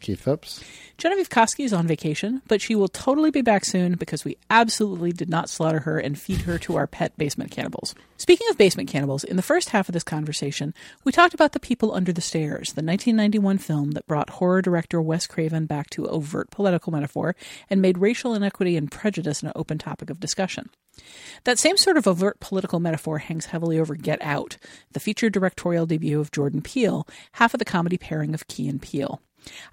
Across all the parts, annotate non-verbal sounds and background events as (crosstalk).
Keith Phipps. Genevieve Koski is on vacation, but she will totally be back soon because we absolutely did not slaughter her and feed her to our pet basement cannibals. Speaking of basement cannibals, in the first half of this conversation, we talked about The People Under the Stairs, the 1991 film that brought horror director Wes Craven back to overt political metaphor and made racial inequity and prejudice an open topic of discussion. That same sort of overt political metaphor hangs heavily over Get Out, the feature directorial debut of Jordan Peele, half of the comedy pairing of Key and Peele.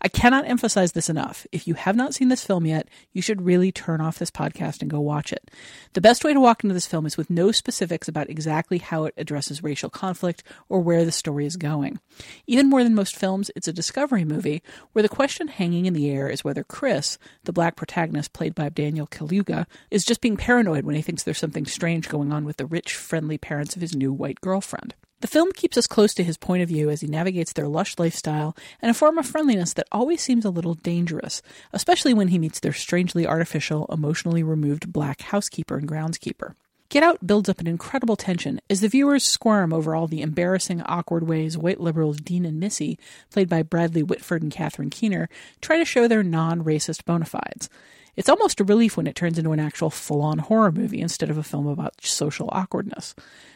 I cannot emphasize this enough. If you have not seen this film yet, you should really turn off this podcast and go watch it. The best way to walk into this film is with no specifics about exactly how it addresses racial conflict or where the story is going. Even more than most films, it's a discovery movie where the question hanging in the air is whether Chris, the black protagonist played by Daniel Kaluuya, is just being paranoid when he thinks there's something strange going on with the rich, friendly parents of his new white girlfriend. The film keeps us close to his point of view as he navigates their lush lifestyle and a form of friendliness that always seems a little dangerous, especially when he meets their strangely artificial, emotionally removed black housekeeper and groundskeeper. Get Out builds up an incredible tension as the viewers squirm over all the embarrassing, awkward ways white liberals Dean and Missy, played by Bradley Whitford and Catherine Keener, try to show their non racist bona fides. It's almost a relief when it turns into an actual full on horror movie instead of a film about social awkwardness.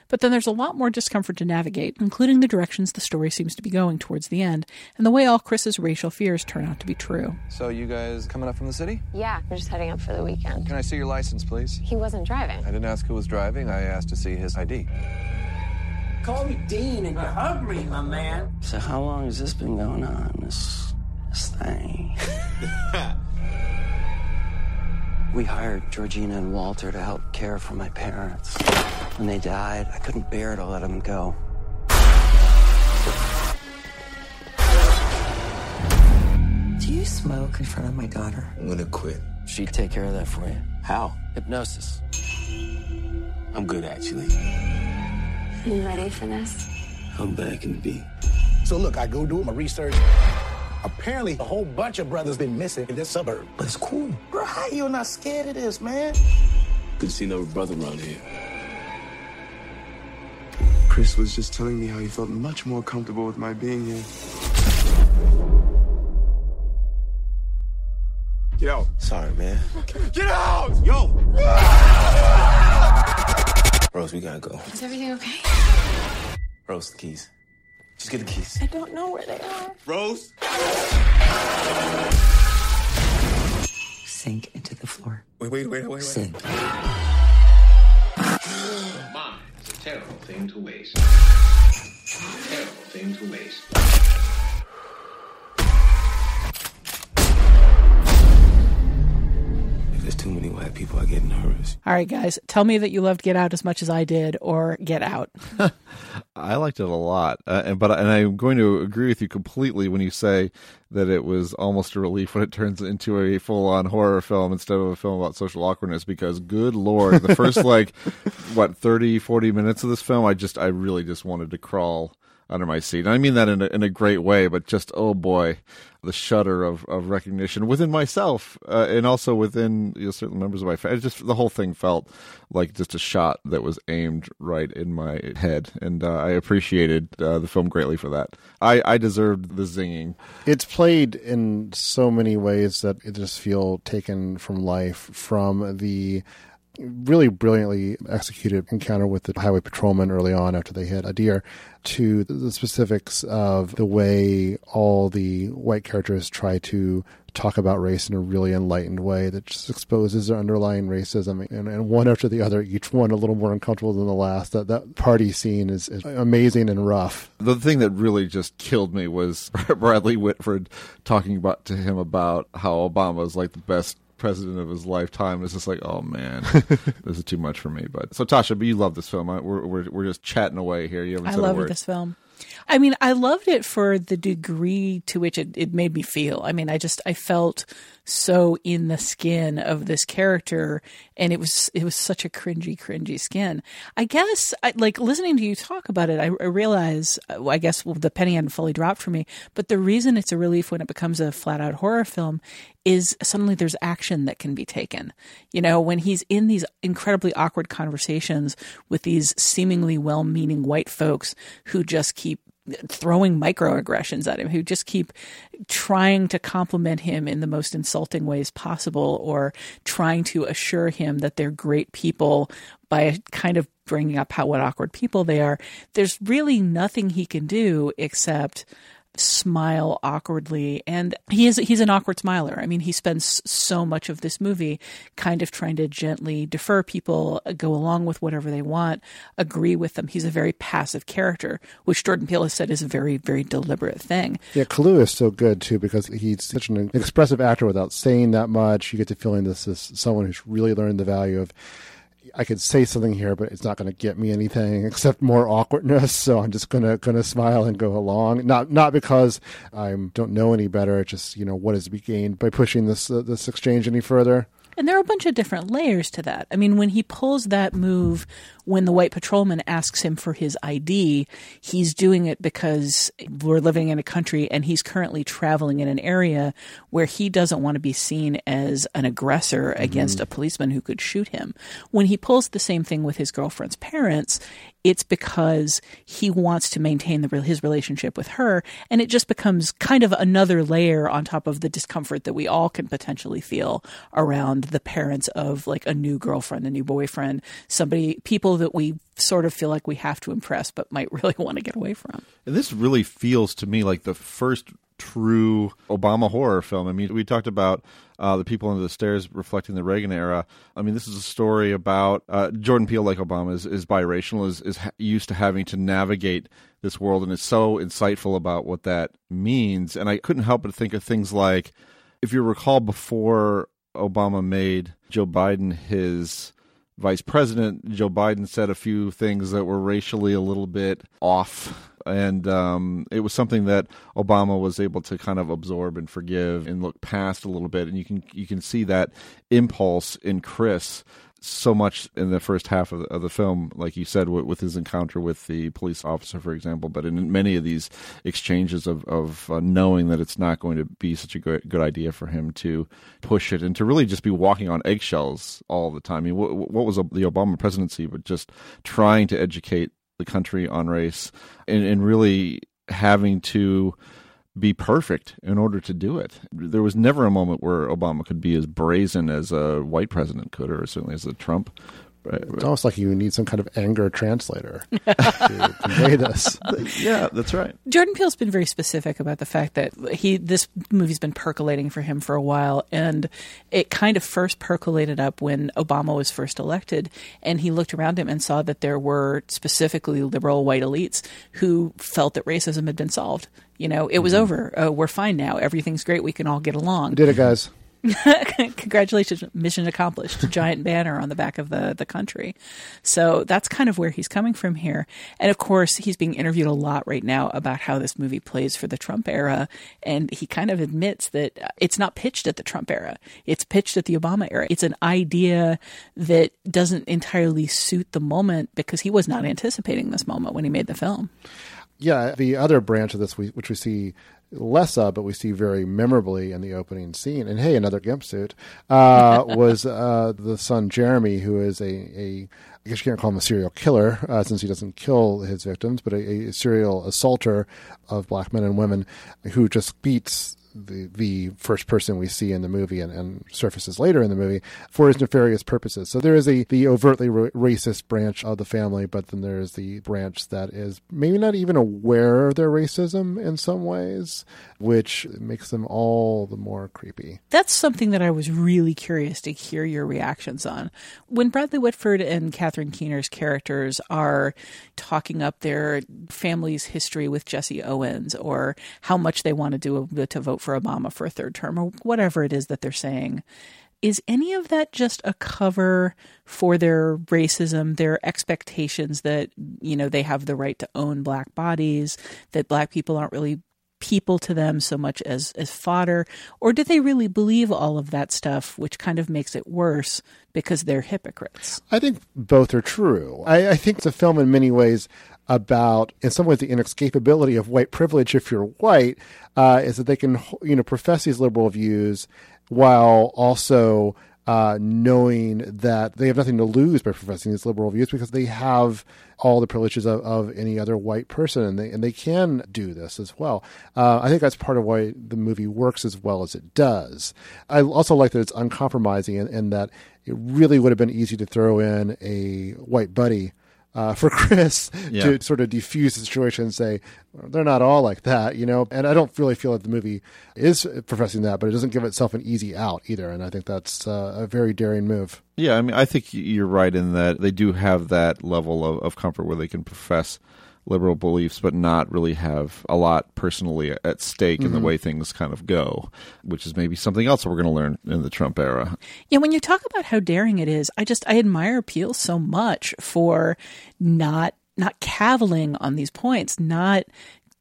But then there's a lot more discomfort to navigate, including the directions the story seems to be going towards the end, and the way all Chris's racial fears turn out to be true. So, you guys coming up from the city? Yeah, we're just heading up for the weekend. Can I see your license, please? He wasn't driving. I didn't ask who was driving, I asked to see his ID. Call me Dean and you hug me, my man. So, how long has this been going on? This, this thing? (laughs) we hired Georgina and Walter to help care for my parents. When they died, I couldn't bear to let them go. Do you smoke in front of my daughter? I'm gonna quit. She'd take care of that for you. How? Hypnosis. I'm good, actually. You ready for this? I'm back in the beat. So look, I go do my research. Apparently, a whole bunch of brothers been missing in this suburb. But it's cool. Bro, how you not scared of this, man? Couldn't see no brother around here. Chris was just telling me how he felt much more comfortable with my being here. Get out. Sorry, man. Get out! Yo! (laughs) Rose, we gotta go. Is everything okay? Rose, the keys. Just get the keys. I don't know where they are. Rose? Sink into the floor. Wait, wait, wait, wait, wait. Sink. Mine is a terrible thing to waste. A terrible thing to waste. There's too many white people, I get nervous. All right, guys, tell me that you loved Get Out as much as I did, or Get Out. (laughs) I liked it a lot, uh, and but and I'm going to agree with you completely when you say that it was almost a relief when it turns into a full-on horror film instead of a film about social awkwardness. Because good lord, the first (laughs) like what 30, 40 minutes of this film, I just I really just wanted to crawl under my seat. And I mean that in a, in a great way, but just oh boy, the shudder of, of recognition within myself uh, and also within you know, certain members of my family. Just the whole thing felt like just a shot that was aimed right in my head, and uh, I appreciated uh, the film greatly for that. I, I deserved the zinging. It's played in so many ways that it just feel taken from life from the really brilliantly executed encounter with the highway patrolman early on after they hit a deer to the specifics of the way all the white characters try to talk about race in a really enlightened way that just exposes their underlying racism and, and one after the other each one a little more uncomfortable than the last. That that party scene is, is amazing and rough. The thing that really just killed me was (laughs) Bradley Whitford talking about to him about how Obama is like the best president of his lifetime. It's just like, oh man, (laughs) this is too much for me. But so Tasha, but you love this film. We're we're we're just chatting away here. You haven't I said a love word. this film. I mean, I loved it for the degree to which it, it made me feel. I mean, I just I felt so in the skin of this character, and it was it was such a cringy, cringy skin. I guess, I, like listening to you talk about it, I, I realize, uh, I guess well, the penny hadn't fully dropped for me. But the reason it's a relief when it becomes a flat out horror film is suddenly there's action that can be taken. You know, when he's in these incredibly awkward conversations with these seemingly well meaning white folks who just keep throwing microaggressions at him, who just keep trying to compliment him in the most insulting ways possible or trying to assure him that they're great people by kind of bringing up how what awkward people they are. There's really nothing he can do except smile awkwardly and he is he's an awkward smiler i mean he spends so much of this movie kind of trying to gently defer people go along with whatever they want agree with them he's a very passive character which jordan peele has said is a very very deliberate thing Yeah, Kalu is so good too because he's such an expressive actor without saying that much. You get the feeling this is someone who's really learned the value of. I could say something here, but it's not going to get me anything except more awkwardness. So I'm just gonna gonna smile and go along. Not not because I don't know any better. It's just you know what is to be gained by pushing this uh, this exchange any further. And there are a bunch of different layers to that. I mean, when he pulls that move, when the white patrolman asks him for his ID, he's doing it because we're living in a country and he's currently traveling in an area where he doesn't want to be seen as an aggressor mm-hmm. against a policeman who could shoot him. When he pulls the same thing with his girlfriend's parents, it's because he wants to maintain the, his relationship with her, and it just becomes kind of another layer on top of the discomfort that we all can potentially feel around the parents of like a new girlfriend, a new boyfriend, somebody, people that we sort of feel like we have to impress, but might (laughs) really want to get away from. And this really feels to me like the first true Obama horror film. I mean, we talked about uh, the people under the stairs reflecting the Reagan era. I mean, this is a story about uh, Jordan Peele, like Obama, is, is biracial, is, is used to having to navigate this world, and is so insightful about what that means. And I couldn't help but think of things like, if you recall, before Obama made Joe Biden his vice president, Joe Biden said a few things that were racially a little bit off. And um, it was something that Obama was able to kind of absorb and forgive and look past a little bit. And you can you can see that impulse in Chris so much in the first half of the, of the film, like you said, with, with, his encounter with the police officer, for example. But in many of these exchanges of, of uh, knowing that it's not going to be such a good, good idea for him to push it and to really just be walking on eggshells all the time. I mean, what, what was the Obama presidency, but just trying to educate the country on race and, and really having to be perfect in order to do it. There was never a moment where Obama could be as brazen as a white president could, or certainly as a Trump. It's almost like you need some kind of anger translator (laughs) to convey this. (laughs) yeah, that's right. Jordan Peele's been very specific about the fact that he this movie's been percolating for him for a while, and it kind of first percolated up when Obama was first elected, and he looked around him and saw that there were specifically liberal white elites who felt that racism had been solved. You know, it was mm-hmm. over. Uh, we're fine now. Everything's great. We can all get along. We did it, guys. (laughs) Congratulations, mission accomplished. Giant banner on the back of the the country. So that's kind of where he's coming from here. And of course, he's being interviewed a lot right now about how this movie plays for the Trump era, and he kind of admits that it's not pitched at the Trump era. It's pitched at the Obama era. It's an idea that doesn't entirely suit the moment because he was not anticipating this moment when he made the film. Yeah, the other branch of this, which we see less of, but we see very memorably in the opening scene. And hey, another gimp suit uh, (laughs) was uh, the son Jeremy, who is a, a I guess you can't call him a serial killer uh, since he doesn't kill his victims, but a, a serial assaulter of black men and women who just beats the the first person we see in the movie and, and, surfaces later in the movie for his nefarious purposes. So there is a the overtly racist branch of the family, but then there is the branch that is maybe not even aware of their racism in some ways, which makes them all the more creepy. That's something that I was really curious to hear your reactions on. When Bradley Whitford and Catherine Keener's characters are talking up their family's history with Jesse Owens or how much they want to do to vote for Obama for a third term or whatever it is that they're saying. is any of that just a cover for their racism, their expectations that, you know, they have the right to own black bodies, that black people aren't really people to them so much as as fodder or do they really believe all of that stuff which kind of makes it worse because they're hypocrites I think both are true. I, I think a film in many ways about, in some ways, the inescapability of white privilege. If you're white, uh, is that they can, you know, profess these liberal views while also uh, knowing that they have nothing to lose by professing these liberal views because they have all the privileges of, of any other white person, and they and they can do this as well. Uh, I think that's part of why the movie works as well as it does. I also like that it's uncompromising and, and that it really would have been easy to throw in a white buddy uh, for (laughs) Chris Yeah. to sort of defuse the situation and say they're not all like that, you know. And I don't really feel that the movie is professing that, but it doesn't give itself an easy out either. And I think that's uh, a very daring move. Yeah, I mean, I think you're right in that they do have that level of, of comfort where they can profess liberal beliefs, but not really have a lot personally at stake in the Mhm. way things kind of go, which is maybe something else we're going to learn in the Trump era. Yeah, when you talk about how daring it is, I just I admire Peele so much for not not caviling on these points, not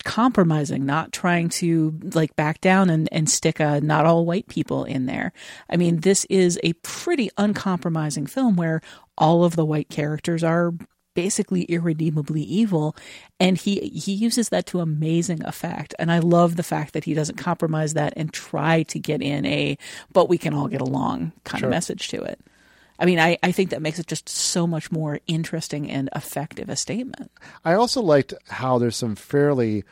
compromising, not trying to like back down and, and stick a not all white people in there. I mean, this is a pretty uncompromising film where all of the white characters are basically irredeemably evil. And he he uses that to amazing effect. And i love the fact that he doesn't compromise that and try to get in a but we can all get along kind Sure. of message to it. I mean I, I think that makes it just so much more interesting and effective a statement. I also liked how there's some fairly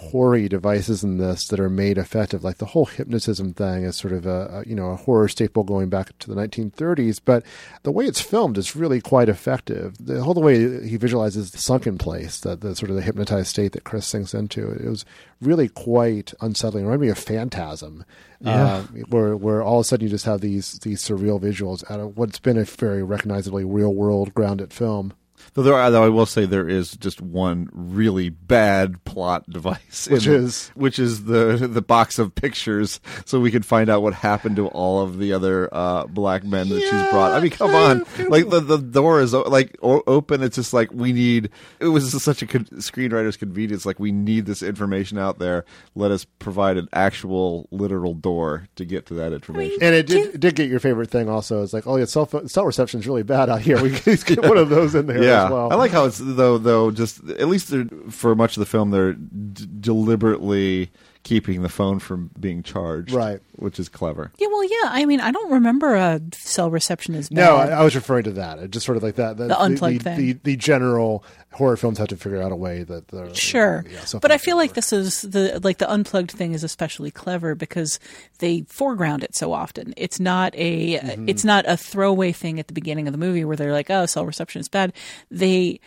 hoary devices in this that are made effective. Like the whole hypnotism thing is sort of a, a you know a horror staple going back to the 1930s, but the way it's filmed is really quite effective. The whole way he visualizes the sunken place, that the sort of the hypnotized state that Chris sinks into, it was really quite unsettling. It reminded me of Phantasm, Yeah. uh, where where all of a sudden you just have these these surreal visuals out of what's been a very recognizably real world grounded film. Though there are, though I will say there is just one really bad plot device, in Which it, is? which is the the box of pictures, so we can find out what happened to all of the other uh, black men that she's brought. I mean, come on, like the the door is like o- open. It's just like we need. It was such a con- screenwriter's convenience. Like we need this information out there. Let us provide an actual literal door to get to that information. And it did, it did get your favorite thing also. It's like, oh yeah, cell phone, cell reception is really bad out here. We (laughs) can get one of those in there yeah, as well. I like how it's though though just at least for much of the film they're d- deliberately keeping the phone from being charged, Right. Which is clever. yeah well yeah i mean i don't remember a cell reception as bad No, I, I was referring to that. It just sort of like that. The unplugged the, thing. The, the general horror films have to figure out a way that they're Sure. Yeah, but I feel like this is the like the unplugged thing is especially clever because they foreground it so often. It's not a Mm-hmm. it's not a throwaway thing at the beginning of the movie where they're like, "Oh, cell reception is bad." They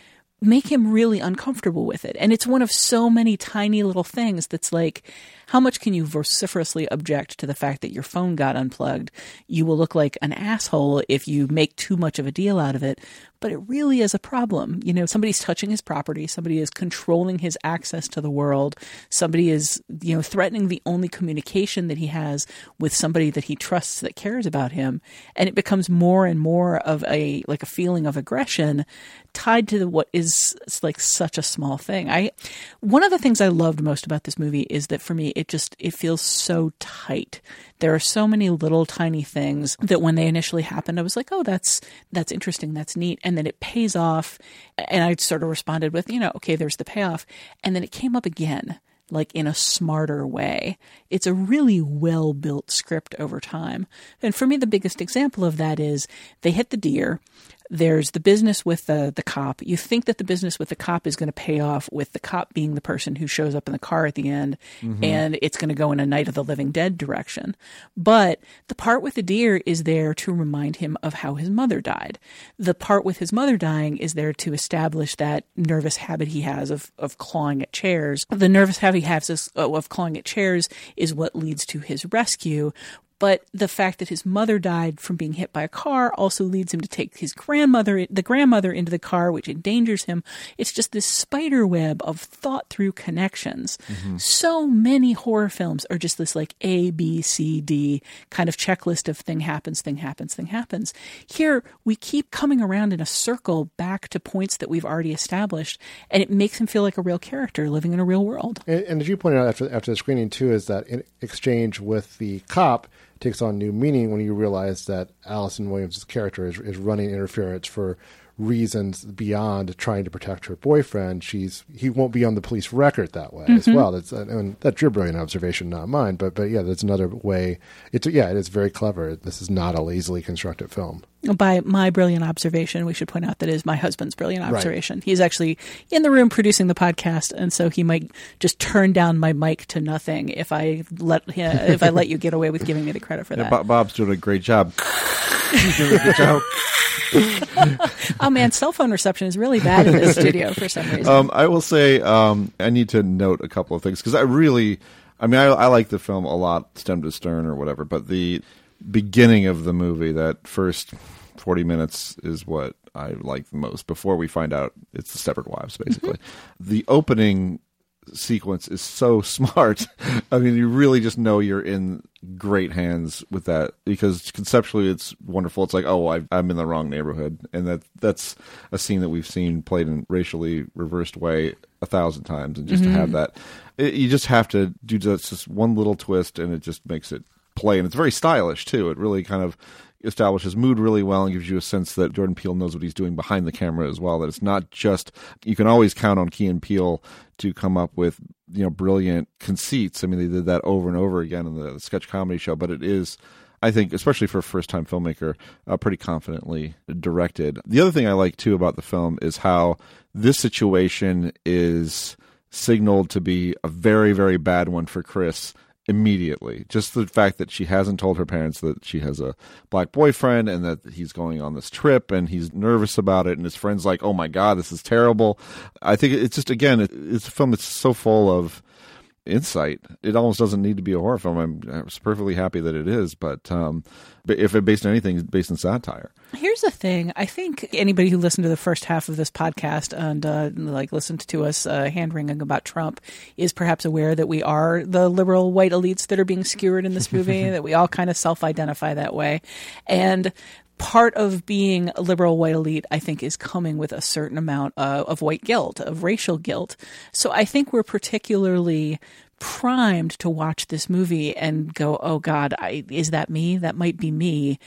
make him really uncomfortable with it. And it's one of so many tiny little things that's like how much can you vociferously object to the fact that your phone got unplugged? You will look like an asshole if you make too much of a deal out of it, but it really is a problem. You know, somebody's touching his property, somebody is controlling his access to the world, somebody is, you know, threatening the only communication that he has with somebody that he trusts that cares about him, and it becomes more and more of a like a feeling of aggression tied to what is like such a small thing. I one of the things I loved most about this movie is that for me it just it feels so tight. There are so many little tiny things that when they initially happened I was like, "Oh, that's that's interesting, that's neat." And then it pays off and I sort of responded with, you know, okay, there's the payoff. And then it came up again like in a smarter way. It's a really well built script over time. And for me, the biggest example of that is they hit the deer. There's the business with the, the cop. You think that the business with the cop is going to pay off with the cop being the person who shows up in the car at the end Mhm. and it's going to go in a Night of the Living Dead direction. But the part with the deer is there to remind him of how his mother died. The part with his mother dying is there to establish that nervous habit he has of, of clawing at chairs. The nervous habit he has of clawing at chairs is what leads to his rescue. But the fact that his mother died from being hit by a car also leads him to take his grandmother, the grandmother, into the car, which endangers him. It's just this spider web of thought through connections. Mm-hmm. So many horror films are just this like A, B, C, D kind of checklist of thing happens, thing happens, thing happens. Here, we keep coming around in a circle back to points that we've already established, and it makes him feel like a real character living in a real world. And, and as you pointed out after after the screening too, is that in exchange with the cop takes on new meaning when you realize that Allison Williams' character is, is running interference for reasons beyond trying to protect her boyfriend. She's he won't be on the police record that way as Mhm. well. That's uh, and that's your brilliant observation, not mine. But but yeah, that's another way. It's yeah, it is very clever. This is not a lazily constructed film. By my brilliant observation, we should point out that is my husband's brilliant Right. observation. He's actually in the room producing the podcast, and so he might just turn down my mic to nothing if I let him, if I let you get away with giving me the credit for Yeah, that. Bob, Bob's doing a great job. He's doing a good job. (laughs) oh man, cell phone reception is really bad in this studio for some reason. Um, I will say um, I need to note a couple of things because I really, I mean, I, I like the film a lot, stem to stern or whatever. But the beginning of the movie, that first forty minutes, is what I like the most. Before we find out it's the Stepford Wives, basically, the opening sequence is so (laughs) smart. I mean, you really just know you're in great hands with that because conceptually it's wonderful. It's like, oh, I, I'm in the wrong neighborhood, and that that's a scene that we've seen played in racially reversed way a thousand times, and just Mhm. to have that, it, you just have to do just this one little twist, and it just makes it play, and it's very stylish too. It really kind of establishes mood really well and gives you a sense that Jordan Peele knows what he's doing behind the camera as well. That it's not just you can always count on Key and Peele to come up with you know brilliant conceits. I mean, they did that over and over again in the sketch comedy show, but it is. I think, especially for a first time filmmaker, uh, pretty confidently directed. The other thing I like too about the film is how this situation is signaled to be a very, very bad one for Chris immediately. Just the fact that she hasn't told her parents that she has a black boyfriend and that he's going on this trip and he's nervous about it and his friend's like, "Oh my god, this is terrible." I think it's just again, it's a film that's so full of insight. It almost doesn't need to be a horror film. I'm, I'm perfectly happy that it is, but um, if it based on anything, it's based on satire. Here's the thing. I think anybody who listened to the first half of this podcast and uh, like listened to us uh, hand wringing about Trump is perhaps aware that we are the liberal white elites that are being skewered in this movie. (laughs) that we all kind of self-identify that way, and part of being a liberal white elite, I think, is coming with a certain amount uh, of white guilt, of racial guilt. So I think we're particularly primed to watch this movie and go, "Oh God, I, is that me? That might be me."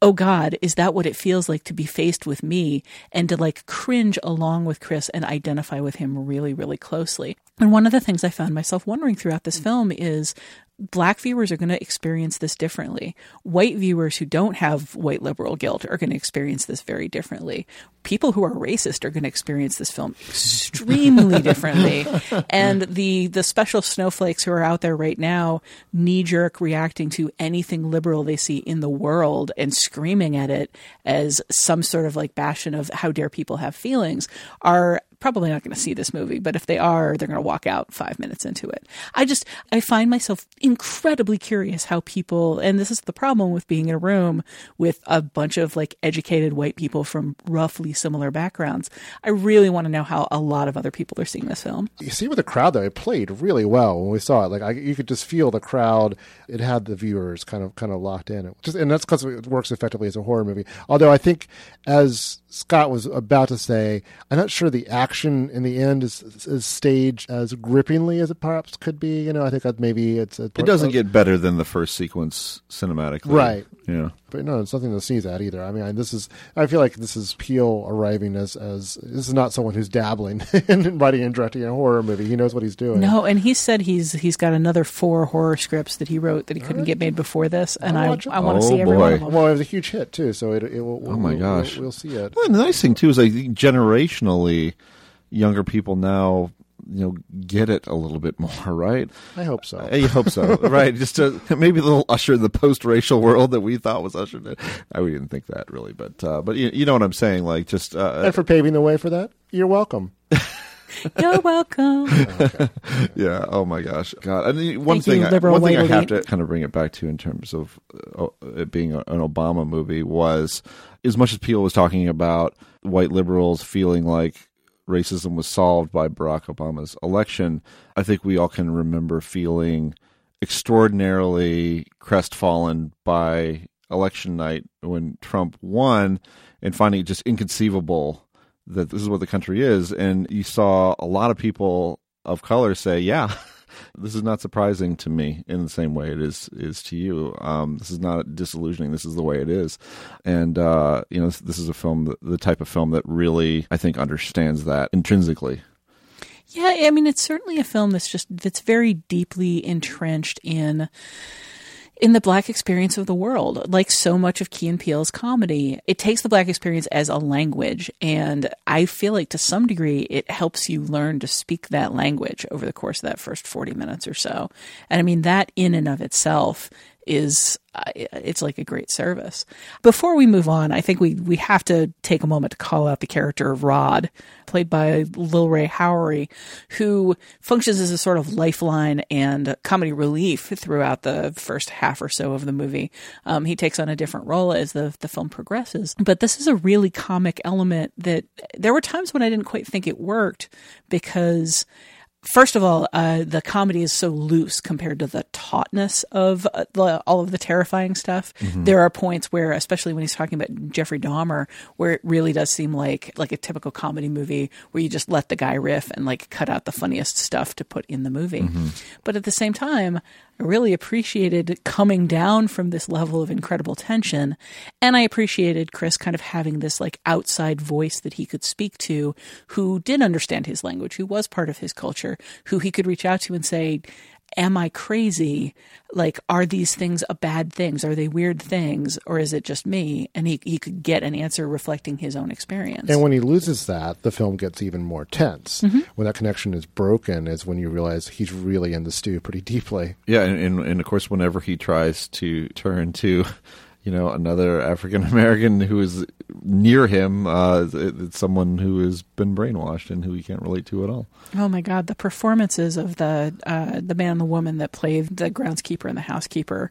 Oh God, is that what it feels like to be faced with me and to like cringe along with Chris and identify with him really, really closely? And one of the things I found myself wondering throughout this film is black viewers are going to experience this differently. White viewers who don't have white liberal guilt are going to experience this very differently. People who are racist are going to experience this film extremely (laughs) differently. And the the special snowflakes who are out there right now, knee jerk reacting to anything liberal they see in the world and screaming at it as some sort of like bastion of how dare people have feelings, are probably not going to see this movie, but if they are, they're going to walk out five minutes into it. I just, I find myself incredibly curious how people, and this is the problem with being in a room with a bunch of like educated white people from roughly similar backgrounds. I really want to know how a lot of other people are seeing this film. You see with the crowd though, it played really well when we saw it. Like I, you could just feel the crowd. It had the viewers kind of kind of locked in. It just, and that's because it works effectively as a horror movie. Although I think, as Scott was about to say, I'm not sure the action in the end is, is staged as grippingly as it perhaps could be. You know, I think that maybe it's a, It doesn't get better than the first sequence cinematically, Right. Yeah. But no, it's nothing to sneeze at either. I mean, I, this is. I feel like this is Peele arriving as as this is not someone who's dabbling (laughs) in writing and directing a horror movie. He knows what he's doing. No, and he said he's he's got another four horror scripts that he wrote that he couldn't get made before this, and I I want to Oh, see every one of boy. them. Well, it was a huge hit too, so it, it will. Oh my we'll- gosh. we'll, we'll see it. Well, the nice thing too is I think generationally, younger people now you know get it a little bit more, (laughs) right? I hope so. I hope so, (laughs) right? Just to, maybe a little usher in the post-racial world that we thought was ushered in. I we didn't think that really, but uh, but you, you know what I'm saying? Like just uh, and for paving the way for that, you're welcome. (laughs) You're welcome. yeah. Oh my gosh. God. And the- one Thank you, thing, I, liberal one thing I have to kind of bring it back to in terms of uh, it being a, an Obama movie was as much as Peele was talking about white liberals feeling like racism was solved by Barack Obama's election, I think we all can remember feeling extraordinarily crestfallen by election night when Trump won and finding it just inconceivable that this is what the country is. And you saw a lot of people of color say, yeah, (laughs) this is not surprising to me in the same way it is is to you. Um, this is not disillusioning. This is the way it is. And, uh, you know, this, this is a film, that, the type of film that really, I think, understands that intrinsically. Yeah, I mean, it's certainly a film that's just that's very deeply entrenched in in the black experience of the world. Like so much of Key and Peele's comedy, it takes the black experience as a language, and I feel like to some degree it helps you learn to speak that language over the course of that first forty minutes or so. And I mean, that in and of itself is uh, it's like a great service. Before we move on, I think we we have to take a moment to call out the character of Rod, played by Lil Rel Howery, who functions as a sort of lifeline and comedy relief throughout the first half or so of the movie. Um, he takes on a different role as the the film progresses, but this is a really comic element that there were times when I didn't quite think it worked because First of all, uh, the comedy is so loose compared to the tautness of uh, the, all of the terrifying stuff. Mhm. There are points where, especially when he's talking about Jeffrey Dahmer, where it really does seem like like a typical comedy movie where you just let the guy riff and like cut out the funniest stuff to put in the movie. Mhm. But at the same time, I really appreciated coming down from this level of incredible tension. And I appreciated Chris kind of having this like outside voice that he could speak to who did understand his language, who was part of his culture, who he could reach out to and say, Am I crazy? Like, are these things a bad things? Are they weird things? Or is it just me? And he, he could get an answer reflecting his own experience. And when he loses that, the film gets even more tense. Mhm. When that connection is broken, is when you realize he's really in the stew pretty deeply. Yeah, and, and and of course, whenever he tries to turn to, you know, another African American who is near him, uh, it- it's someone who has been brainwashed and who he can't relate to at all. Oh my God, the performances of the uh, the man and the woman that played the groundskeeper and the housekeeper,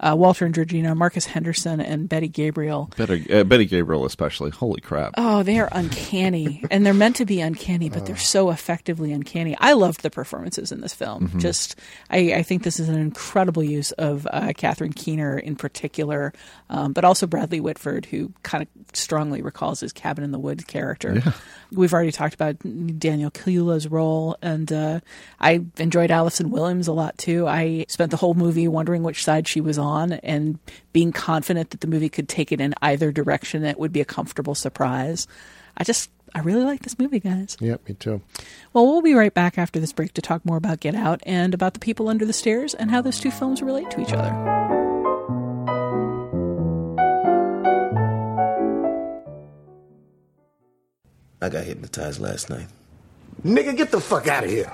uh, Walter and Georgina, Marcus Henderson, and Betty Gabriel. Betty, uh, Betty Gabriel, especially. Holy crap! Oh, they are uncanny, (laughs) and they're meant to be uncanny, but they're so effectively uncanny. I loved the performances in this film. Mhm. Just, I, I think this is an incredible use of uh, Catherine Keener in particular, um, but also Bradley Whitford, who kind of strongly recalls his Cabin in the Woods character. Yeah. We've already talked about Daniel Kaluuya's role, and uh, I enjoyed Allison Williams a lot too. I spent the whole movie wondering which side she was on, and being confident that the movie could take it in either direction. It would be a comfortable surprise. I just, I really like this movie, guys. Yep, me too. Well, we'll be right back after this break to talk more about Get Out and about the people under the stairs and how those two films relate to each other. I got hypnotized last night. Nigga, get the fuck out of here.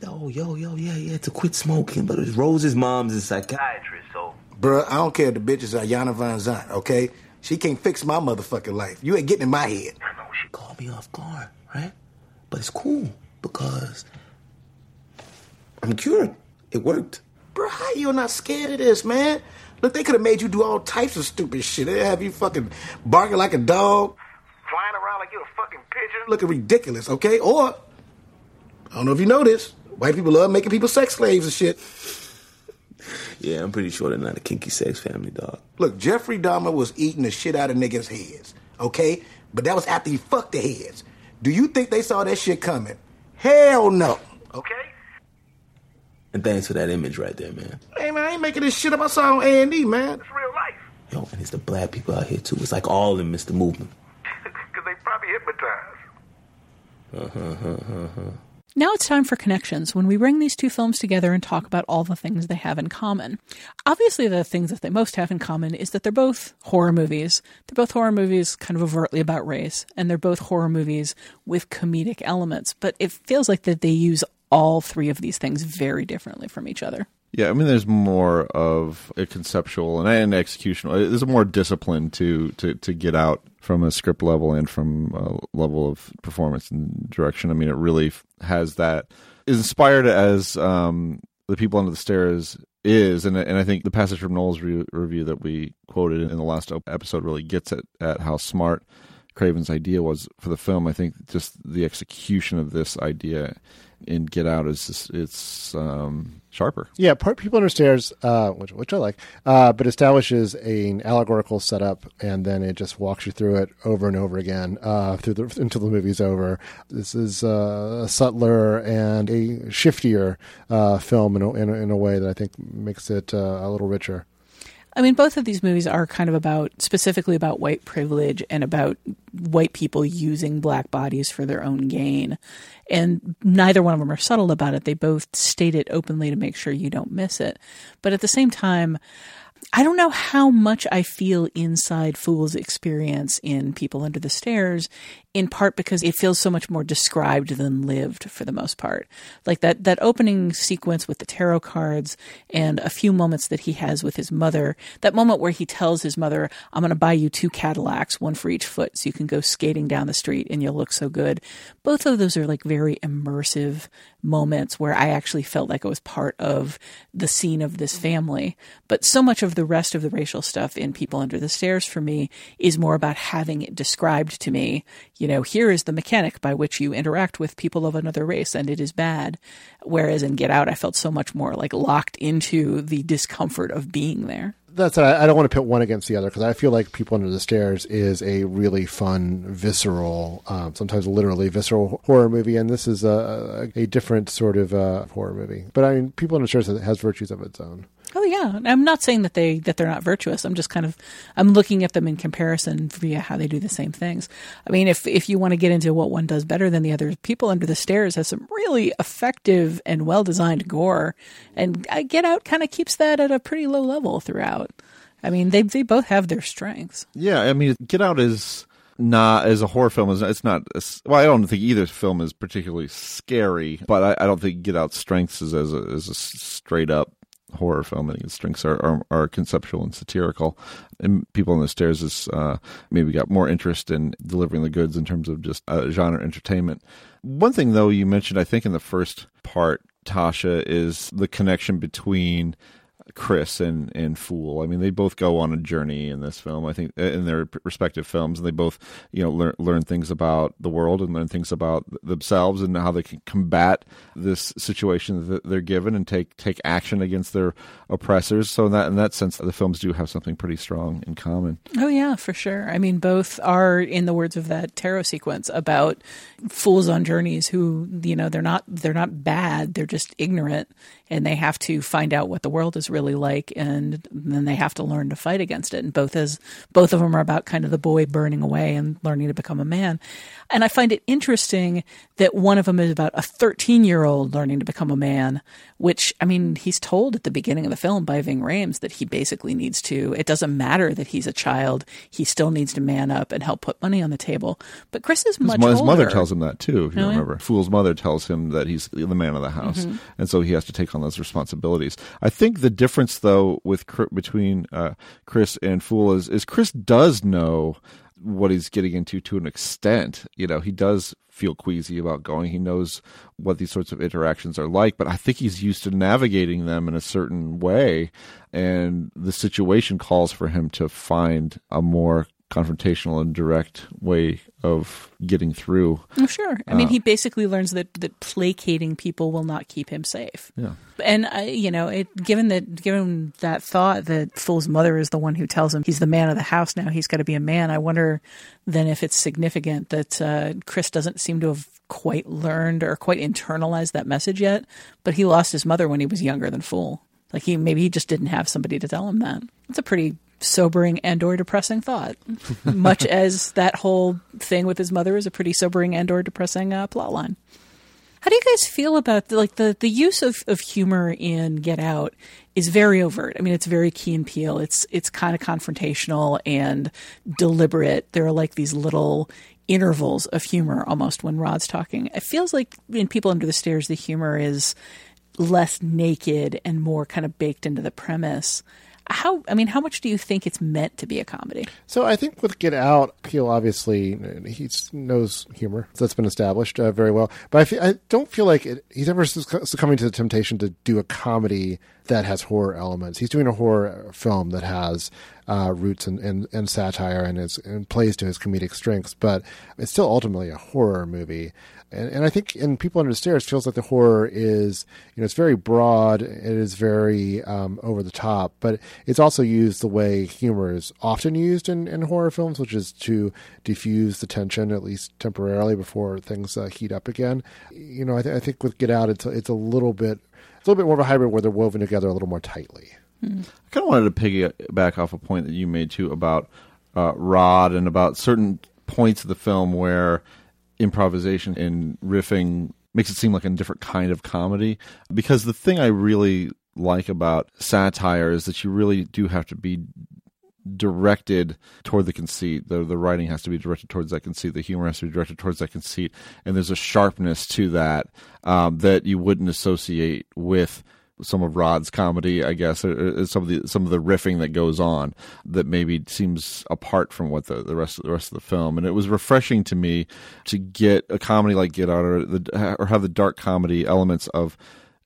Yo, yo, yo, yeah, yeah, to quit smoking, but it's Rose's mom's a psychiatrist, so. Bruh, I don't care if the bitch is Iyanla Vanzant, okay? She can't fix my motherfucking life. You ain't getting in my head. I know she caught me off guard, right? But it's cool because I'm cured. It worked. Bruh, how you not scared of this, man? Look, they could have made you do all types of stupid shit. They have you fucking barking like a dog, flying around like you're a fucking pigeon, looking ridiculous, okay? Or, I don't know if you know this, white people love making people sex slaves and shit. Yeah, I'm pretty sure they're not a kinky sex family, dog. Look, Jeffrey Dahmer was eating the shit out of niggas' heads, okay? But that was after he fucked their heads. Do you think they saw that shit coming? Hell no. Okay? And thanks for that image right there, man. Hey man, I ain't making this shit up. I saw on A and E, man. It's real life. Yo, and it's the black people out here too. It's like all of them missed movement. (laughs) Cause they probably hypnotized. Uh-huh, uh-huh, uh-huh. Now it's time for connections when we bring these two films together and talk about all the things they have in common. Obviously, the things that they most have in common is that they're both horror movies. They're both horror movies kind of overtly about race, and they're both horror movies with comedic elements. But it feels like that they use all three of these things very differently from each other. Yeah, I mean, there's more of a conceptual and an executional. There's a more discipline to to to get out from a script level and from a level of performance and direction. I mean, it really has that is inspired as um, the people under the stairs is, and and I think the passage from Noel's re- review that we quoted in the last episode really gets at at how smart Craven's idea was for the film. I think just the execution of this idea in Get Out is it's um, sharper. Yeah, part people under stairs, uh, which which I like, uh, but establishes an allegorical setup, and then it just walks you through it over and over again uh, through the until the movie's over. This is uh, a subtler and a shiftier uh, film in a, in, a, in a way that I think makes it uh, a little richer. I mean, both of these movies are kind of about specifically about white privilege and about white people using black bodies for their own gain. And neither one of them are subtle about it. They both state it openly to make sure you don't miss it. But at the same time, I don't know how much I feel inside Fool's experience in People Under the Stairs, in part because it feels so much more described than lived for the most part. Like that, that opening sequence with the tarot cards and a few moments that he has with his mother, that moment where he tells his mother, I'm going to buy you two Cadillacs, one for each foot, so you can go skating down the street and you'll look so good. Both of those are like very immersive moments where I actually felt like I was part of the scene of this family. But so much of the rest of the racial stuff in People Under the Stairs for me is more about having it described to me. You know, here is the mechanic by which you interact with people of another race and it is bad. Whereas in Get Out, I felt so much more like locked into the discomfort of being there that's it. I don't want to pit one against the other because I feel like People Under the Stairs is a really fun, visceral, um, sometimes literally visceral horror movie, and this is a, a different sort of uh, horror movie. But I mean, People Under the Stairs has, has virtues of its own. Oh yeah, I'm not saying that they that they're not virtuous. I'm just kind of I'm looking at them in comparison via how they do the same things. I mean, if if you want to get into what one does better than the other, People Under the Stairs has some really effective and well designed gore, and uh, Get Out kind of keeps that at a pretty low level throughout. I mean, they they both have their strengths. Yeah, I mean, Get Out is not as a horror film it's not well i don't think either film is particularly scary but i, I don't think get out strengths is as a, as a straight up horror film. Think its strengths are, are, are conceptual and satirical. And People on the Stairs is uh, maybe got more interest in delivering the goods in terms of just uh, genre entertainment. One thing, though, you mentioned, I think, in the first part, Tasha, is the connection between Chris and and Fool. I mean, they both go on a journey in this film. I think in their respective films, and they both you know learn learn things about the world and learn things about themselves and how they can combat this situation that they're given and take take action against their oppressors. So in that in that sense, the films do have something pretty strong in common. Oh yeah, for sure. I mean, both are in the words of that tarot sequence about fools on journeys who you know they're not they're not bad. They're just ignorant and they have to find out what the world is really like and then they have to learn to fight against it. And both as both of them are about kind of the boy burning away and learning to become a man. And i find it interesting that one of them is about a 13 year old learning to become a man which i mean he's told at the beginning of the film by ving rhames that he basically needs to it doesn't matter that he's a child he still needs to man up and help put money on the table. But chris is much his, his mother tells him that too if you Oh, yeah? remember. Fool's mother tells him that he's the man of the house. Mhm. and so he has to take on those responsibilities. I think the difference though with between uh, chris and fool is is chris does know what he's getting into to an extent. You know he does feel queasy about going. He knows what these sorts of interactions are like but i think he's used to navigating them in a certain way and the situation calls for him to find a more confrontational and direct way of getting through Oh, sure. I mean, Uh, he basically learns that, that placating people will not keep him safe. Yeah. And I, you know, it, given that given that thought that Fool's mother is the one who tells him he's the man of the house now, he's got to be a man. I wonder then if it's significant that uh, Chris doesn't seem to have quite learned or quite internalized that message yet. But he lost his mother when he was younger than Fool. Like he maybe he just didn't have somebody to tell him that. It's a pretty sobering and or depressing thought. (laughs) Much as that whole thing with his mother is a pretty sobering and or depressing uh, plot line. How do you guys feel about the, like the, the use of, of humor in Get Out is very overt. I mean, it's very Key and Peele. It's it's kind of confrontational and deliberate. There are like these little intervals of humor almost when Rod's talking. It feels like in People Under the Stairs, the humor is less naked and more kind of baked into the premise. How I mean, how much do you think it's meant to be a comedy? So I think with Get Out, Peele obviously he knows humor. That's been established uh, very well. But I, feel, I don't feel like it, he's ever succumbing to the temptation to do a comedy that has horror elements. He's doing a horror film that has uh, roots and, satire and, is, and plays to his comedic strengths, but it's still ultimately a horror movie. And, and I think in People Under the Stairs feels like the horror is, you know, it's very broad, it is very um, over the top, but it's also used the way humor is often used in, in horror films, which is to diffuse the tension, at least temporarily, before things uh, heat up again. You know, I, th- I think with Get Out, it's, it's a little bit a little bit more of a hybrid where they're woven together a little more tightly. Hmm. I kind of wanted to piggyback off a point that you made too about uh, Rod and about certain points of the film where improvisation and riffing makes it seem like a different kind of comedy. Because the thing I really like about satire is that you really do have to be directed toward the conceit. The the writing has to be directed towards that conceit. The humor has to be directed towards that conceit. And there's a sharpness to that um, that you wouldn't associate with some of Rod's comedy, I guess, or, some of the some of the riffing that goes on that maybe seems apart from what the, the rest of the rest of the film. And it was refreshing to me to get a comedy like Get Out or the, or have the dark comedy elements of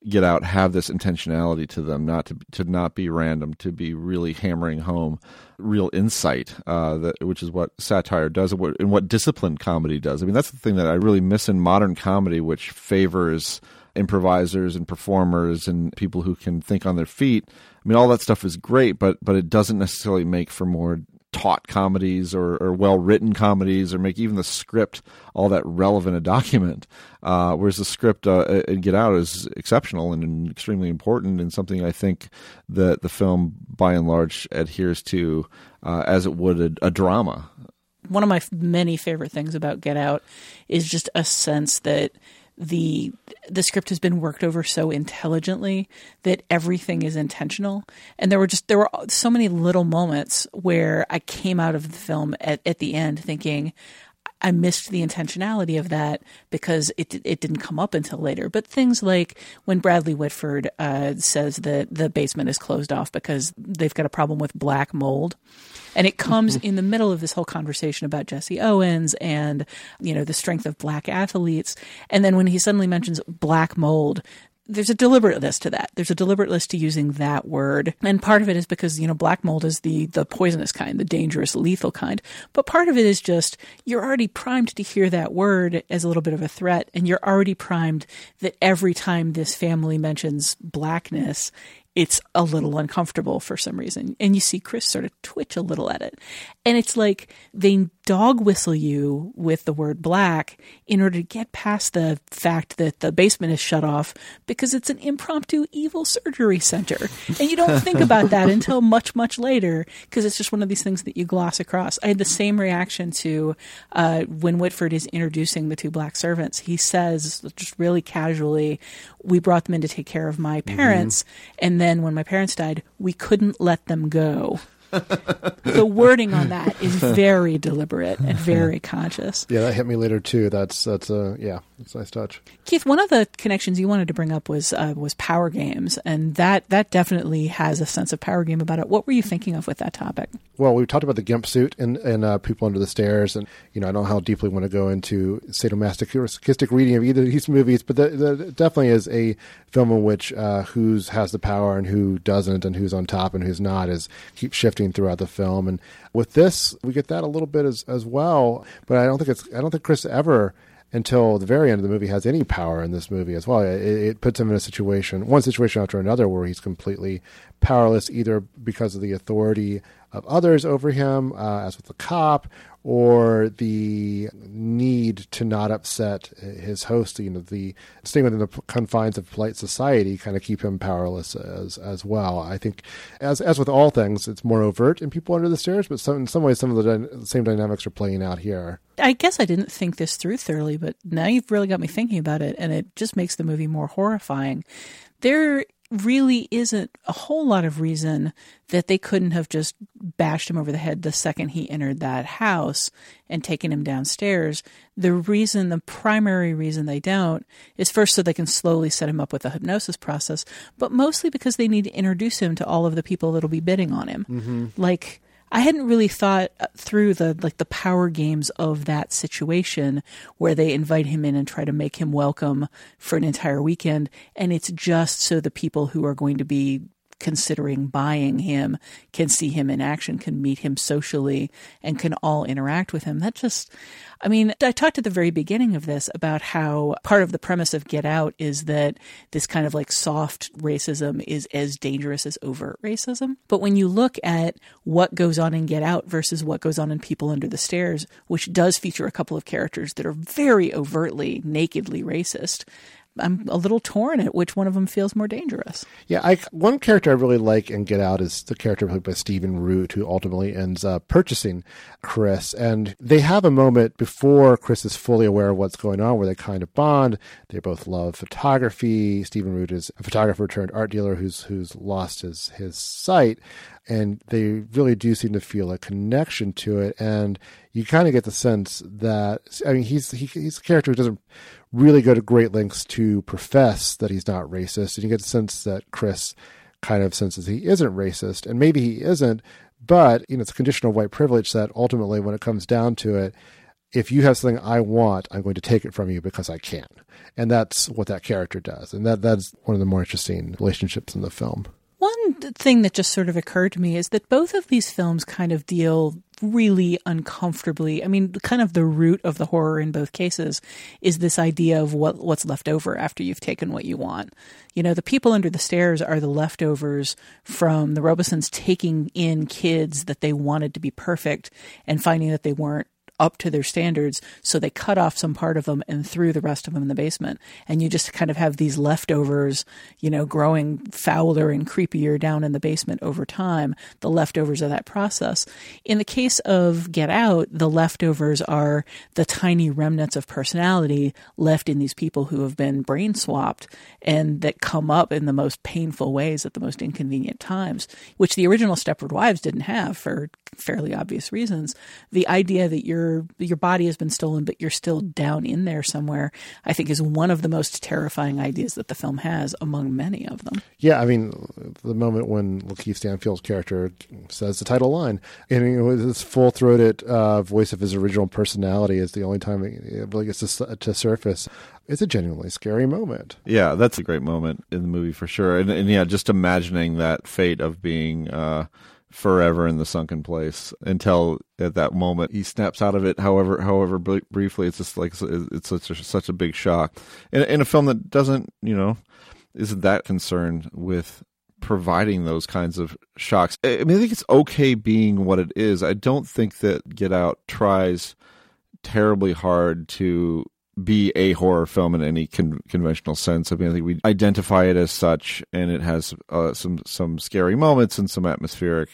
Get Out have this intentionality to them, not to to not be random, to be really hammering home real insight, uh, that which is what satire does, and what, and what disciplined comedy does. I mean, that's the thing that I really miss in modern comedy, which favors improvisers and performers and people who can think on their feet. I mean, all that stuff is great, but but it doesn't necessarily make for more taught comedies or, or well written comedies or make even the script all that relevant a document. Uh, whereas the script uh, and Get Out is exceptional and extremely important and something I think that the film by and large adheres to uh, as it would a, a drama. One of my many favorite things about Get Out is just a sense that the the script has been worked over so intelligently that everything is intentional. And there were just there were so many little moments where i came out of the film at, at the end thinking I missed the intentionality of that because it it didn't come up until later. But things like when Bradley Whitford uh, says that the basement is closed off because they've got a problem with black mold, and it comes in the middle of this whole conversation about Jesse Owens and, you know, the strength of black athletes. And then when he suddenly mentions black mold, there's a deliberateness to that. There's a deliberateness to using that word. And part of it is because, you know, black mold is the, the poisonous kind, the dangerous, lethal kind. But part of it is just you're already primed to hear that word as a little bit of a threat. And you're already primed that every time this family mentions blackness, it's a little uncomfortable for some reason. And you see Chris sort of twitch a little at it. And it's like they dog whistle you with the word black in order to get past the fact that the basement is shut off because it's an impromptu evil surgery center. And you don't think about that (laughs) until much, much later because it's just one of these things that you gloss across. I had the same reaction to uh, when Whitford is introducing the two black servants. He says, just really casually, We brought them in to take care of my mm-hmm. parents. Mm-hmm. And then when my parents died, we couldn't let them go (laughs) the wording on that is very deliberate and very conscious. Yeah, that hit me later too. That's that's a uh, yeah, it's a nice touch. Keith, one of the connections you wanted to bring up was uh, was power games, and that that definitely has a sense of power game about it. What were you thinking of with that topic? Well, we talked about the gimp suit and and uh, people under the stairs, and you know I don't know how deeply we want to go into sadomasochistic reading of either of these movies, but the, the, definitely is a film in which uh, who's has the power and who doesn't, and who's on top and who's not is keep shifting throughout the film. And with this, we get that a little bit as as well. But I don't think it's I don't think Chris ever until the very end of the movie has any power in this movie as well. It, it, puts him in a situation, one situation after another, where he's completely powerless, either because of the authority of others over him, uh, as with the cop, or the need to not upset his host, you know, the staying within the confines of polite society kind of keep him powerless as as well. I think, as as with all things, it's more overt in People Under the Stairs, but some, in some ways, some of the, dy- same dynamics are playing out here. I guess I didn't think this through thoroughly, but now you've really got me thinking about it, and it just makes the movie more horrifying. There really isn't a whole lot of reason that they couldn't have just bashed him over the head the second he entered that house and taken him downstairs. The reason, the primary reason they don't, is first so they can slowly set him up with a hypnosis process, but mostly because they need to introduce him to all of the people that'll be bidding on him. Mm-hmm. Like, I hadn't really thought uh, through the like the power games of that situation where they invite him in and try to make him welcome for an entire weekend. And it's just so the people who are going to be considering buying him can see him in action, can meet him socially, and can all interact with him. That just, I mean, I talked at the very beginning of this about how part of the premise of Get Out is that this kind of like soft racism is as dangerous as overt racism. But when you look at what goes on in Get Out versus what goes on in People Under the Stairs, which does feature a couple of characters that are very overtly, nakedly racist, I'm a little torn at which one of them feels more dangerous. Yeah, I, one character I really like in Get Out is the character played by Stephen Root, who ultimately ends up purchasing Chris. And they have a moment before Chris is fully aware of what's going on where they kind of bond. They both love photography. Stephen Root is a photographer turned art dealer who's who's lost his his sight. And they really do seem to feel a connection to it. And you kind of get the sense that I mean he's he, he's a character who doesn't really go to great lengths to profess that he's not racist, and you get the sense that Chris kind of senses he isn't racist, and maybe he isn't, but you know it's a condition of white privilege that ultimately, when it comes down to it, if you have something I want, I'm going to take it from you because I can, and that's what that character does, and that that's one of the more interesting relationships in the film. One thing that just sort of occurred to me is that both of these films kind of deal really uncomfortably. I mean, kind of the root of the horror in both cases is this idea of what what's left over after you've taken what you want. You know, the people under the stairs are the leftovers from the Robesons taking in kids that they wanted to be perfect and finding that they weren't up to their standards. So they cut off some part of them and threw the rest of them in the basement. And you just kind of have these leftovers, you know, growing fouler and creepier down in the basement over time, the leftovers of that process. In the case of Get Out, the leftovers are the tiny remnants of personality left in these people who have been brain swapped and that come up in the most painful ways at the most inconvenient times, which the original Stepford Wives didn't have for fairly obvious reasons. The idea that your your body has been stolen, but you're still down in there somewhere, I think is one of the most terrifying ideas that the film has among many of them. Yeah, I mean, the moment when Lakeith Stanfield's character says the title line, and you know, this full throated uh, voice of his original personality is the only time it really gets to, to surface. It's a genuinely scary moment. Yeah, that's a great moment in the movie for sure. And, and yeah, just imagining that fate of being. Uh, forever in the sunken place until at that moment he snaps out of it however however briefly. It's just like it's such a, such a big shock. In, in a film that doesn't you know isn't that concerned with providing those kinds of shocks. I mean i think it's okay being what it is. I don't think that get out tries terribly hard to be a horror film in any con- conventional sense. I mean, I think we identify it as such, and it has uh, some some scary moments and some atmospheric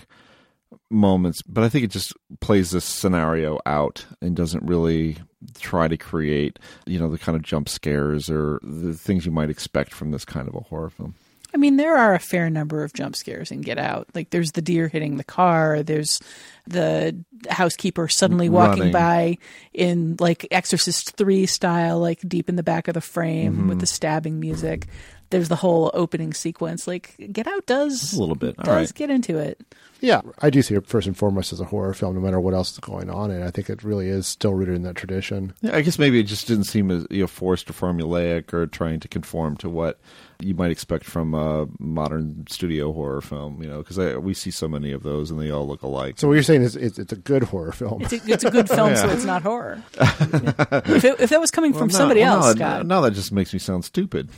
moments. But I think it just plays this scenario out and doesn't really try to create, you know, the kind of jump scares or the things you might expect from this kind of a horror film. I mean, there are a fair number of jump scares in Get Out. Like, there's the deer hitting the car. There's the housekeeper suddenly walking Running. by in like Exorcist three style, like deep in the back of the frame Mhm. with the stabbing music. There's the whole opening sequence. Like, Get Out does a little bit. All does right. get into it. Yeah, I do see it first and foremost as a horror film, no matter what else is going on, and I think it really is still rooted in that tradition. Yeah, I guess maybe it just didn't seem as you know forced or formulaic or trying to conform to what you might expect from a modern studio horror film. You know, because we see so many of those and they all look alike. So what you're saying is it's, it's a good horror film. It's a, it's a good (laughs) film, so it's not horror. (laughs) if, it, if that was coming Well, from no- somebody well, else, no, Scott. Now that just makes me sound stupid.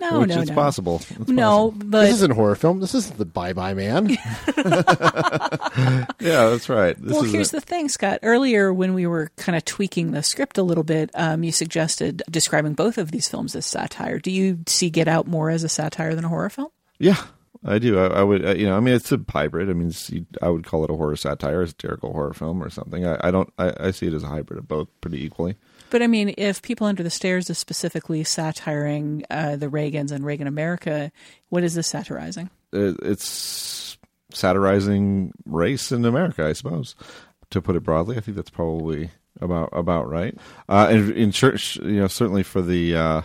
No, which no, is no. possible. It's no, but this isn't a horror film. This isn't the Bye Bye Man. (laughs) (laughs) yeah, that's right. This well, here's a- the thing, Scott. Earlier, when we were kind of tweaking the script a little bit, um, you suggested describing both of these films as satire. Do you see Get Out more as a satire than a horror film? Yeah, I do. I, I would, uh, you know, I mean, it's a hybrid. I mean, I would call it a horror satire, a satirical horror film, or something. I, I don't. I, I see it as a hybrid of both, pretty equally. But I mean, if People Under the Stairs is specifically satiring uh, the Reagans and Reagan America, what is this satirizing? It, it's satirizing race in America, I suppose. To put it broadly, I think that's probably about about right. Uh, and in church, you know, certainly for the uh,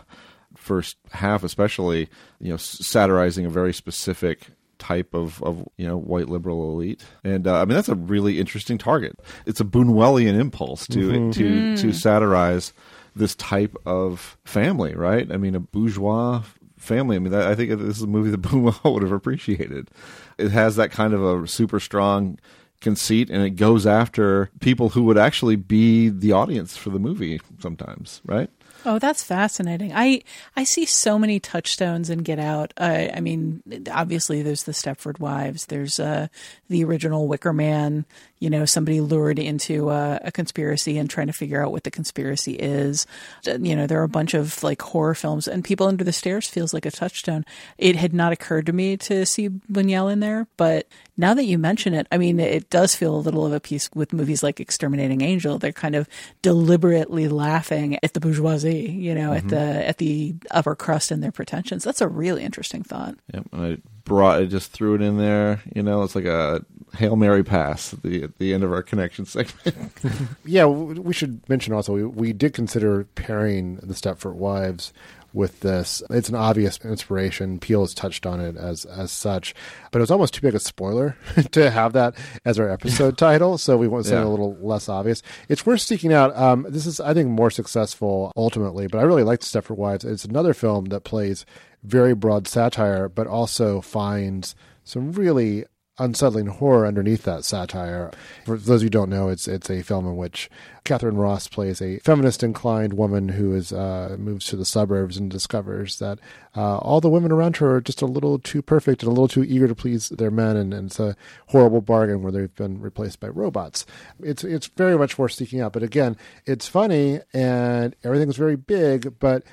first half, especially, you know, satirizing a very specific type of, of you know white liberal elite and uh, i mean that's a really interesting target it's a Buñuelian impulse to Mhm. to Mm. to satirize this type of family right i mean a bourgeois family. I mean i think this is a movie that (laughs) Buñuel would have appreciated. It has that kind of a super strong conceit and it goes after people who would actually be the audience for the movie sometimes right Oh, that's fascinating. I I see so many touchstones in Get Out. I mean, obviously there's the Stepford Wives. There's uh, the original Wicker Man. You know, somebody lured into uh, a conspiracy and trying to figure out what the conspiracy is. Uh, You know, there are a bunch of like horror films, and People Under the Stairs feels like a touchstone. It had not occurred to me to see Buñuel in there, but now that you mention it, I mean, it does feel a little of a piece with movies like Exterminating Angel. They're kind of deliberately laughing at the bourgeoisie, you know, at Mhm. the at the upper crust and their pretensions. That's a really interesting thought. Yep, and I brought I just threw it in there. You know, it's like a hail mary pass at the at the end of our connection segment. (laughs) yeah, we should mention also we, we did consider pairing the Stepford Wives with this. It's an obvious inspiration. Peele has touched on it as as such, but it was almost too big a spoiler (laughs) to have that as our episode title. So we want something Yeah. a little less obvious. It's worth seeking out. Um, this is, I think, more successful ultimately, but I really like Stepford Wives. It's another film that plays very broad satire, but also finds some really unsettling horror underneath that satire. For those of you who don't know, it's it's a film in which Katharine Ross plays a feminist inclined woman who is uh, moves to the suburbs and discovers that uh, all the women around her are just a little too perfect and a little too eager to please their men, and, and it's a horrible bargain where they've been replaced by robots. It's it's very much worth seeking out. But again, it's funny and everything's very big, but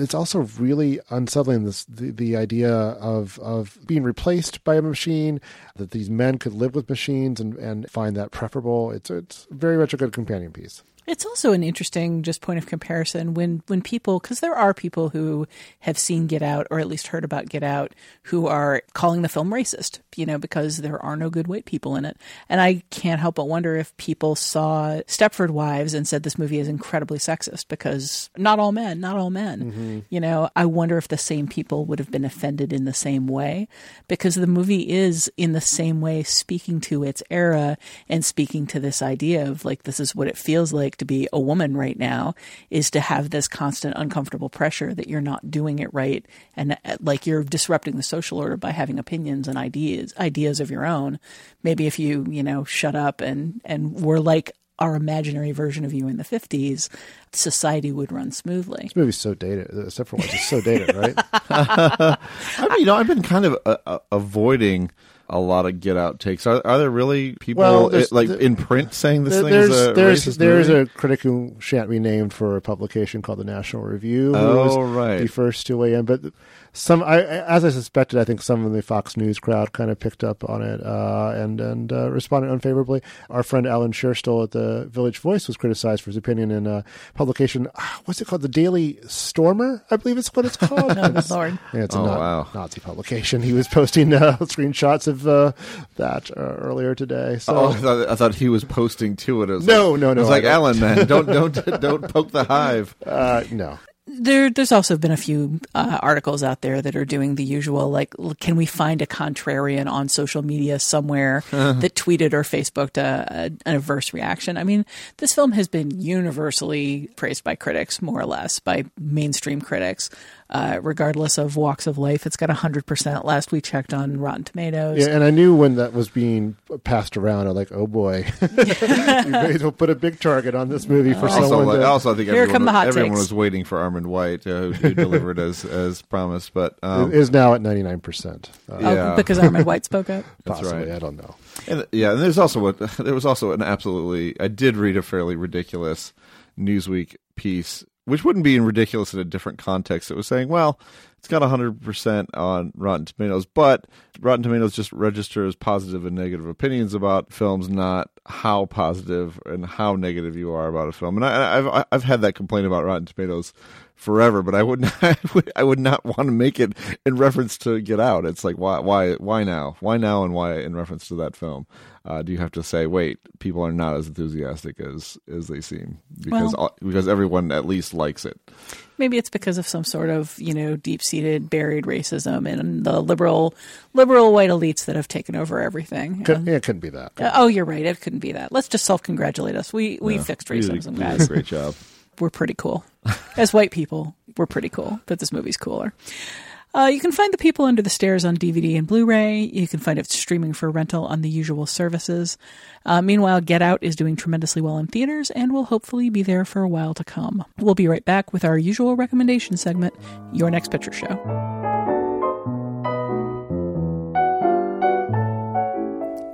it's also really unsettling this the, the idea of of being replaced by a machine that these men could live with machines and, and find that preferable. It's it's very much a good companion piece It's also an interesting just point of comparison when when people because there are people who have seen Get Out or at least heard about Get Out who are calling the film racist, you know, because there are no good white people in it. And I can't help but wonder if people saw Stepford Wives and said this movie is incredibly sexist because not all men, not all men. Mm-hmm. You know, I wonder if the same people would have been offended in the same way because the movie is in the same way speaking to its era and speaking to this idea of like this is what it feels like to be a woman right now is to have this constant uncomfortable pressure that you're not doing it right and uh, like you're disrupting the social order by having opinions and ideas ideas of your own. Maybe if you you know shut up and and were like our imaginary version of you in the 50s society would run smoothly. This movie's so dated except for what it's so dated right? (laughs) I mean, you know, I've been kind of uh, uh, avoiding a lot of Get Out takes. Are, are there really people Well, uh, there's- like the- in print saying this There- thing there's is a there's racist there's movie? a critic who shan't be named for a publication called the National Review. Who Oh, right. the first to weigh in, but some I as I suspected, I think some of the Fox News crowd kind of picked up on it uh, and and uh, responded unfavorably. Our friend Alan Scherstuhl at the Village Voice was criticized for his opinion in a publication. ah, What's it called? The Daily Stormer, I believe it's what it's (laughs) called. Oh, good lord. (laughs) Yeah, it's a Oh, Na- wow. Nazi publication. He was posting uh, (laughs) screenshots of uh, that uh, earlier today. So Oh, I thought, I thought he was posting to it. I was No, like, no, no, I was I like, don't. Alan, man, don't don't don't poke the hive. uh, no. There there's also been a few uh, articles out there that are doing the usual like can we find a contrarian on social media somewhere (laughs) that tweeted or facebooked a, a, an adverse reaction? I mean this film has been universally praised by critics more or less by mainstream critics uh, regardless of walks of life it's got 100% last we checked on rotten tomatoes Yeah, and I knew when that was being passed around, I'm like, oh boy, (laughs) you may as well put a big target on this movie for Also, someone. like, to, also, I think Here everyone, come the hot everyone was waiting for Armond White, uh, who, who delivered as as promised. But um, is now at 99. percent uh, Oh, yeah. because armond white spoke up (laughs) That's Possibly, right. I don't know. And yeah, and there's also a, (laughs) there was also an absolutely I did read a fairly ridiculous Newsweek piece, which wouldn't be ridiculous in a different context. It was saying, well, it's got 100% on Rotten Tomatoes, but Rotten Tomatoes just registers positive and negative opinions about films, not how positive and how negative you are about a film. And I, I've I've had that complaint about Rotten Tomatoes forever, but I would (laughs) not I would, I would not want to make it in reference to Get Out. It's like why why why now? Why now and why in reference to that film? Uh, do you have to say wait people are not as enthusiastic as as they seem because Well- because everyone at least likes it. Maybe it's because of some sort of you know deep seated buried racism and the liberal liberal white elites that have taken over everything. Could, yeah, it couldn't be that. Uh, oh, you're right. It couldn't be that. Let's just self congratulate us. We we Yeah, fixed we did a- racism, did a guys. great job. (laughs) We're pretty cool. (laughs) As white people, we're pretty cool. But this movie's cooler. Uh, you can find The People Under the Stairs on DVD and Blu ray. You can find it streaming for rental on the usual services. Uh, meanwhile, Get Out is doing tremendously well in theaters and will hopefully be there for a while to come. We'll be right back with our usual recommendation segment Your Next Picture Show.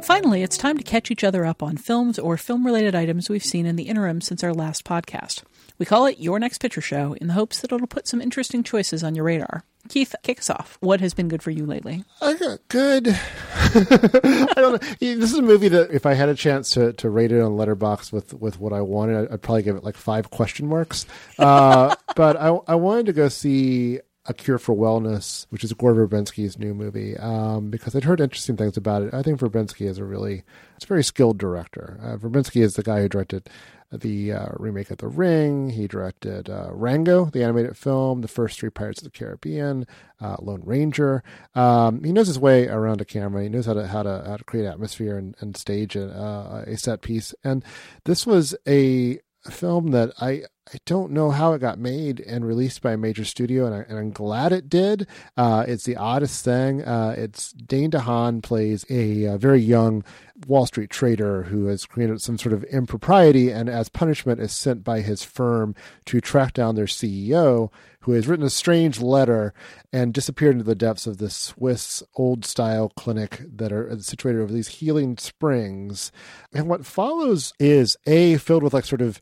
Finally, it's time to catch each other up on films or film related items we've seen in the interim since our last podcast. We call it Your Next Picture Show in the hopes that it'll put some interesting choices on your radar. Keith, kick us off. What has been good for you lately? I got good. (laughs) I don't know. This is a movie that if I had a chance to, to rate it on Letterboxd with, with what I wanted, I'd, I'd probably give it like five question marks. Uh, (laughs) but I, I wanted to go see A Cure for Wellness, which is Gore Verbinski's new movie, um, because I'd heard interesting things about it. I think Verbinski is a really, it's a very skilled director. Uh, Verbinski is the guy who directed the uh, remake of The Ring. He directed uh, Rango, the animated film, the first three Pirates of the Caribbean, uh, Lone Ranger. Um, he knows his way around a camera. He knows how to how to how to create atmosphere and, and stage a, uh, a set piece. And this was a film that I I don't know how it got made and released by a major studio, and, I, I'm glad it did. Uh, it's the oddest thing. Uh, it's Dane DeHaan plays a, uh very young Wall Street trader who has created some sort of impropriety, and as punishment, is sent by his firm to track down their CEO, who has written a strange letter and disappeared into the depths of this Swiss old style clinic that are situated over these healing springs. And what follows is a filled with like sort of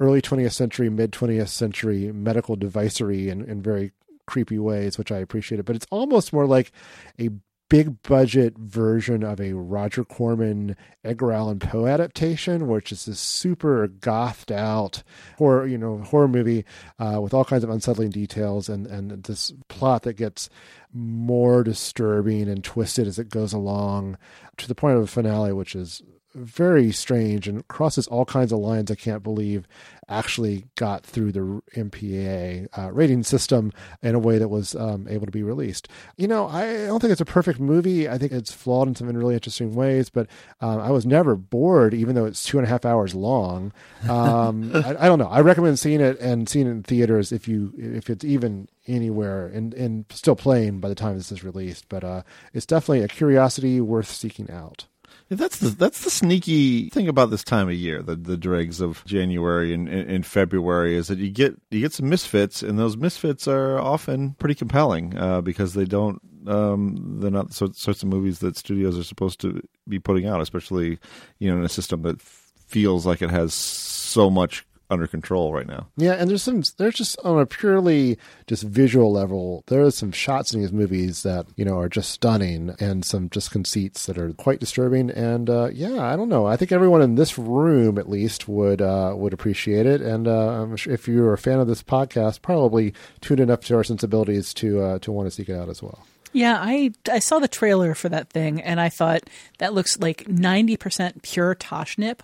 early 20th century, mid 20th century medical devicery in, in very creepy ways, which I appreciated. But it's almost more like a big budget version of a Roger Corman Edgar Allan Poe adaptation, which is this super gothed out horror, you know, horror movie uh, with all kinds of unsettling details and, and this plot that gets more disturbing and twisted as it goes along to the point of a finale, which is very strange and crosses all kinds of lines I can't believe actually got through the MPAA uh, rating system in a way that was um, able to be released. You know, I don't think it's a perfect movie. I think it's flawed in some really interesting ways, but um, I was never bored, even though it's two and a half hours long. Um, (laughs) I, I don't know. I recommend seeing it and seeing it in theaters if you if it's even anywhere and, and still playing by the time this is released. But uh, it's definitely a curiosity worth seeking out. That's the that's the sneaky thing about this time of year, the the dregs of January and, and February, is that you get you get some misfits, and those misfits are often pretty compelling uh, because they don't um, they're not the sorts of movies that studios are supposed to be putting out, especially you know in a system that feels like it has so much under control right now. Yeah, and there's some there's just on a purely just visual level, there are some shots in these movies that, you know, are just stunning and some just conceits that are quite disturbing and uh, yeah, I don't know. I think everyone in this room at least would uh, would appreciate it and uh, I'm sure if you're a fan of this podcast, probably tuned in up to our sensibilities to uh, to want to seek it out as well. Yeah, I I saw the trailer for that thing and I thought that looks like 90% pure Toshnip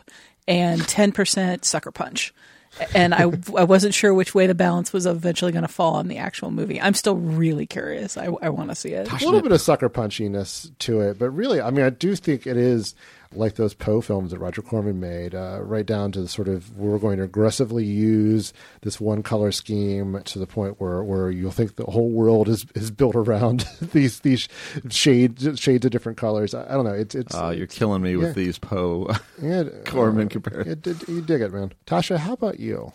and 10% Sucker Punch. And I I wasn't sure which way the balance was eventually going to fall on the actual movie. I'm still really curious. I, I want to see it. a little bit of sucker punchiness to it, but really, I mean, I do think it is like those Poe films that Roger Corman made, uh, right down to the sort of we're going to aggressively use this one color scheme to the point where, where you'll think the whole world is, is built around (laughs) these these shades shades of different colors. I, I don't know. It's it's. Uh, you're killing me with these Poe yeah, (laughs) Corman uh, comparisons. it- you dig it, man. Tasha, how about you?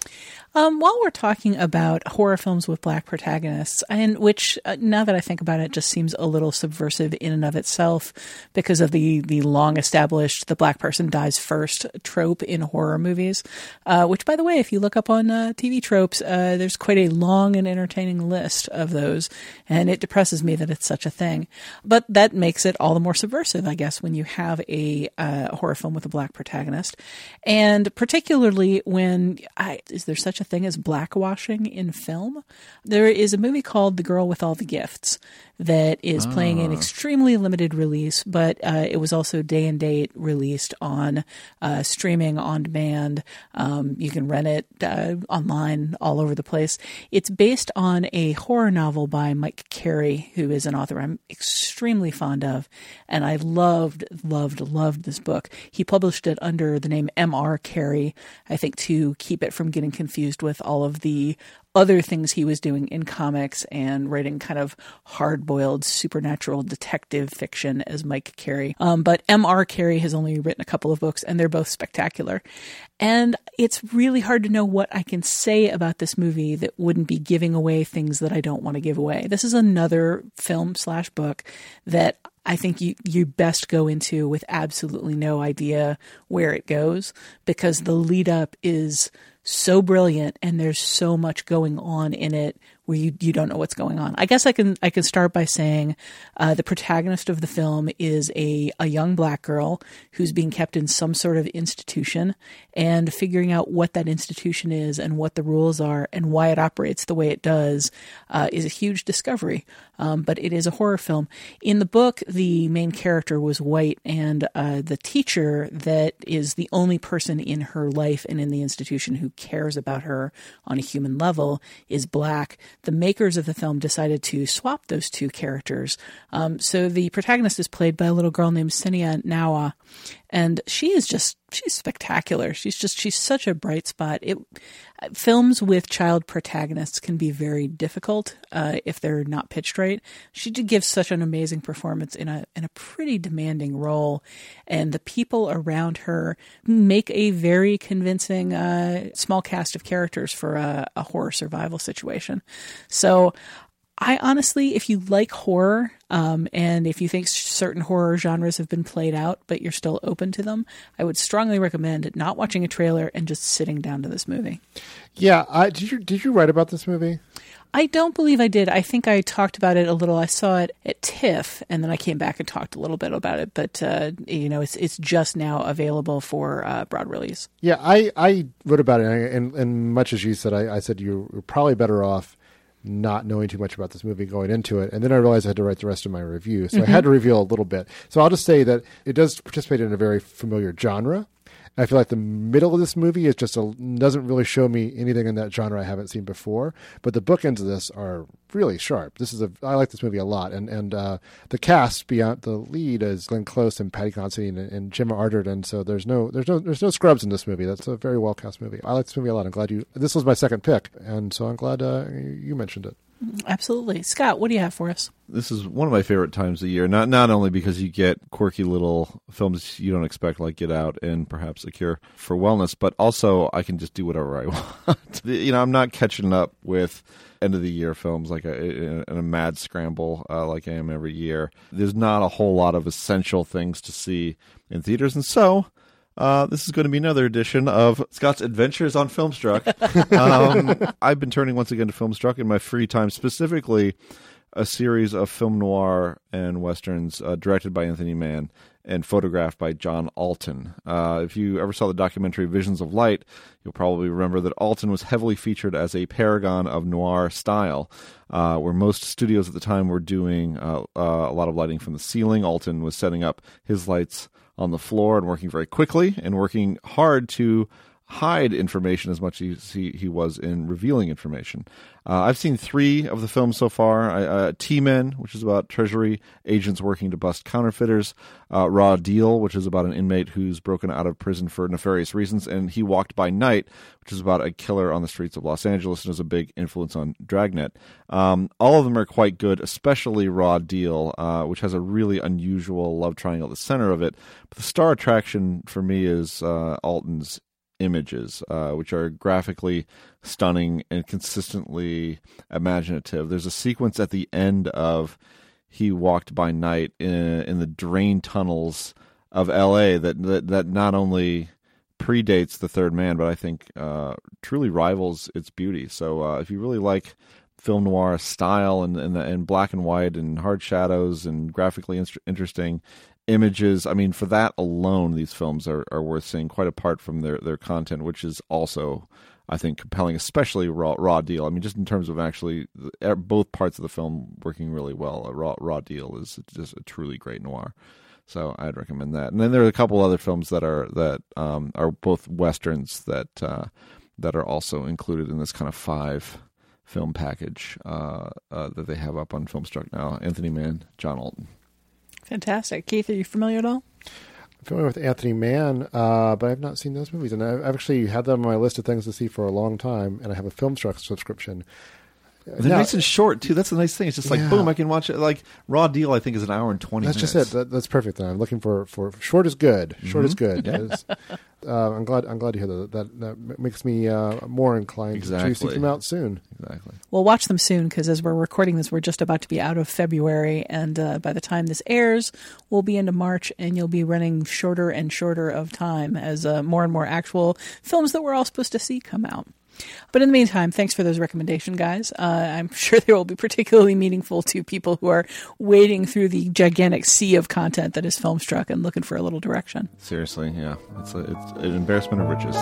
Um, while we're talking about horror films with black protagonists, and which uh, now that I think about it, just seems a little subversive in and of itself because of the the long established the black person dies first trope in horror movies. Uh, which, by the way, if you look up on uh, TV tropes, uh, there's quite a long and entertaining list of those, and it depresses me that it's such a thing. But that makes it all the more subversive, I guess, when you have a uh, horror film with a black protagonist, and particularly when I, is there such a thing as blackwashing in film? There is a movie called The Girl with All the Gifts that is playing an Ah. extremely limited release, but uh, it was also day and date released on uh, streaming on demand. Um, you can rent it uh, online all over the place. It's based on a horror novel by Mike Carey, who is an author I'm extremely fond of, and I loved, loved, loved this book. He published it under the name M.R. Carey, I think, to keep it from getting confused with all of the other things he was doing in comics and writing kind of hard boiled supernatural detective fiction as Mike Carey. Um, but M.R. Carey has only written a couple of books and they're both spectacular. And it's really hard to know what I can say about this movie that wouldn't be giving away things that I don't want to give away. This is another film slash book that I think you, you best go into with absolutely no idea where it goes because the lead up is so brilliant and there's so much going on in it where you, you don't know what's going on. I guess I can I can start by saying uh, the protagonist of the film is a, a young black girl who's being kept in some sort of institution and figuring out what that institution is and what the rules are and why it operates the way it does uh, is a huge discovery. Um, but it is a horror film. In the book, the main character was white, and uh, the teacher that is the only person in her life and in the institution who cares about her on a human level is black. The makers of the film decided to swap those two characters. Um, so the protagonist is played by a little girl named Sennia Nanua, and she is just she's spectacular. She's just she's such a bright spot. It films with child protagonists can be very difficult uh, if they're not pitched right. She did give such an amazing performance in a in a pretty demanding role, and the people around her make a very convincing uh, small cast of characters for a, a horror survival situation. So. I honestly, if you like horror, um, and if you think certain horror genres have been played out, but you're still open to them, I would strongly recommend not watching a trailer and just sitting down to this movie. Yeah, I, did you did you write about this movie? I don't believe I did. I think I talked about it a little. I saw it at TIFF, and then I came back and talked a little bit about it. But uh, you know, it's it's just now available for uh, broad release. Yeah, I, I wrote about it, and, and much as you said, I, I said you were probably better off not knowing too much about this movie going into it. And then I realized I had to write the rest of my review. So I had to mm-hmm. reveal a little bit. So I'll just say that it does participate in a very familiar genre. I feel like the middle of this movie is just a, doesn't really show me anything in that genre I haven't seen before. But the bookends of this are really sharp. This is a I like this movie a lot, and and uh, the cast beyond the lead is Glenn Close and Paddy Considine and, and Gemma Arterton. So there's no there's no there's no scrubs in this movie. That's a very well cast movie. I like this movie a lot. I'm glad you. This was my second pick, and so I'm glad uh, you mentioned it. Absolutely, Scott. What do you have for us? This is one of my favorite times of the year. Not not only because you get quirky little films you don't expect, like Get Out and perhaps A Cure for Wellness, but also I can just do whatever I (laughs) want. you know, I'm not catching up with end of the year films like a, in a mad scramble uh, like I am every year. There's not a whole lot of essential things to see in theaters, and so uh, this is going to be another edition of Scott's Adventures on Filmstruck. (laughs) um, I've been turning once again to Filmstruck in my free time, specifically a series of film noir and westerns uh, directed by Anthony Mann and photographed by John Alton. Uh, if you ever saw the documentary Visions of Light, you'll probably remember that Alton was heavily featured as a paragon of noir style, uh, where most studios at the time were doing uh, uh, a lot of lighting from the ceiling. Alton was setting up his lights on the floor and working very quickly and working hard to hide information as much as he, he was in revealing information. Uh, I've seen three of the films so far. Uh, T-Men, which is about Treasury agents working to bust counterfeiters. Uh, Raw Deal, which is about an inmate who's broken out of prison for nefarious reasons. And He Walked by Night, which is about a killer on the streets of Los Angeles and is a big influence on Dragnet. Um, all of them are quite good, especially Raw Deal, uh, which has a really unusual love triangle at the center of it. But the star attraction for me is uh, Alton's images, uh, which are graphically stunning and consistently imaginative. There's a sequence at the end of He Walked by Night in, in the drain tunnels of L.A. that that, that not only predates the Third Man, but I think uh, truly rivals its beauty. So uh, if you really like film noir style and and, and black and white and hard shadows and graphically in- interesting images. I mean, for that alone, these films are, are worth seeing. Quite apart from their their content, which is also. I think compelling, especially raw, raw deal. I mean, just in terms of actually er, both parts of the film working really well. A raw raw deal is just a truly great noir. So I'd recommend that. And then there are a couple other films that are that um, are both westerns that uh, that are also included in this kind of five film package uh, uh, that they have up on Filmstruck now. Anthony Mann, John Alton. Fantastic. Keith, are you familiar at all? I'm familiar with Anthony Mann, uh, but I've not seen those movies. And I've actually had them on my list of things to see for a long time, and I have a Filmstruck subscription. They're Now- nice and short too. That's the nice thing. It's just like Yeah. boom, I can watch it. Like Raw Deal, I think is an hour and twenty. That's minutes. just it. That, that's perfect. Then I'm looking for, for short is good. Short is Mhm. good. Yeah. It's- uh, I'm glad. I'm glad to hear that. That, that makes me uh, more inclined to Exactly. seek them out soon. Exactly. We'll watch them soon because as we're recording this, we're just about to be out of February, and uh, by the time this airs, we'll be into March, and you'll be running shorter and shorter of time as uh, more and more actual films that we're all supposed to see come out. But in the meantime, thanks for those recommendation guys. Uh, I'm (laughs) sure they will be particularly meaningful to people who are wading through the gigantic sea of content that is Filmstruck and looking for a little direction. Seriously, yeah, it's a, it's an embarrassment of riches.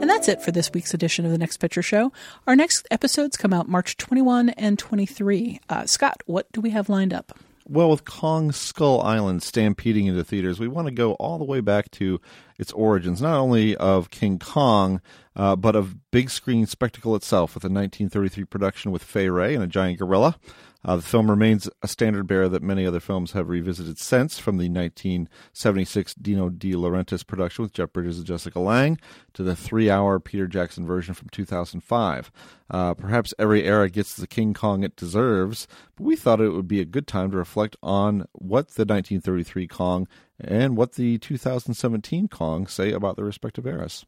And that's it for this week's edition of the Next Picture Show. Our next episodes come out March 21 and 23. Uh, Scott, what do we have lined up? Well, with Kong Skull Island stampeding into theaters, we want to go all the way back to its origins, not only of King Kong, uh, but of big screen spectacle itself, with a 1933 production with Fay Wray and a giant gorilla. Uh, the film remains a standard bearer that many other films have revisited since, from the 1976 Dino De Laurentiis production with Jeff Bridges and Jessica Lange to the three-hour Peter Jackson version from 2005. Uh, perhaps every era gets the King Kong it deserves, but we thought it would be a good time to reflect on what the 1933 Kong and what the 2017 Kong say about their respective eras.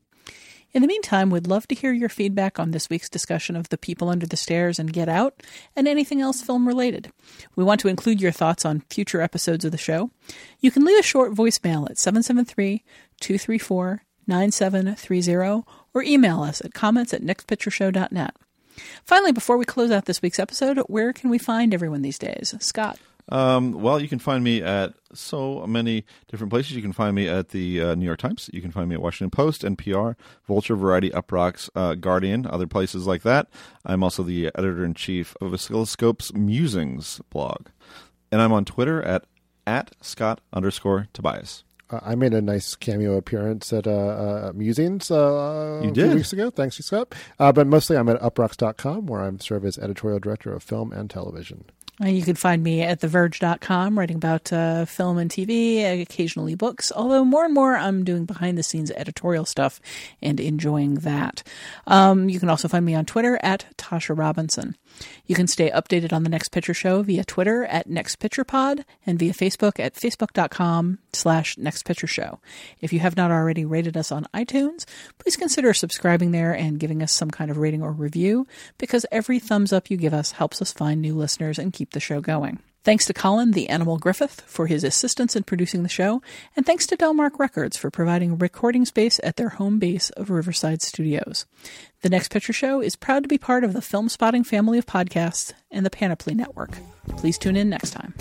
In the meantime, we'd love to hear your feedback on this week's discussion of The People Under the Stairs and Get Out, and anything else film related. We want to include your thoughts on future episodes of the show. You can leave a short voicemail at 773 234 9730 or email us at comments at nextpictureshow.net. Finally, before we close out this week's episode, where can we find everyone these days? Scott. Um, well, you can find me at so many different places. You can find me at the uh, New York Times. You can find me at Washington Post, NPR, Vulture, Variety, Uproxx, uh, Guardian, other places like that. I'm also the editor in chief of Oscilloscope's Musings blog, and I'm on Twitter at at Scott underscore Tobias. Uh, I made a nice cameo appearance at uh, uh, Musings uh, You a did. few weeks ago. Thanks, you, Scott. Uh, but mostly I'm at uproxx.com where I'm serve as editorial director of film and television. Uh, You can find me at TheVerge.com writing about uh, film and TV, occasionally books, although more and more I'm doing behind the scenes editorial stuff and enjoying that. Um, you can also find me on Twitter at Tasha Robinson. You can stay updated on the Next Picture Show via Twitter at Next Picture Pod and via Facebook at facebook.com slash Next Picture Show. If you have not already rated us on iTunes, please consider subscribing there and giving us some kind of rating or review because every thumbs up you give us helps us find new listeners and keep the show going. Thanks to Colin, the Animal Griffith, for his assistance in producing the show, and thanks to Delmark Records for providing recording space at their home base of Riverside Studios. The Next Picture Show is proud to be part of the Film Spotting family of podcasts and the Panoply Network. Please tune in next time.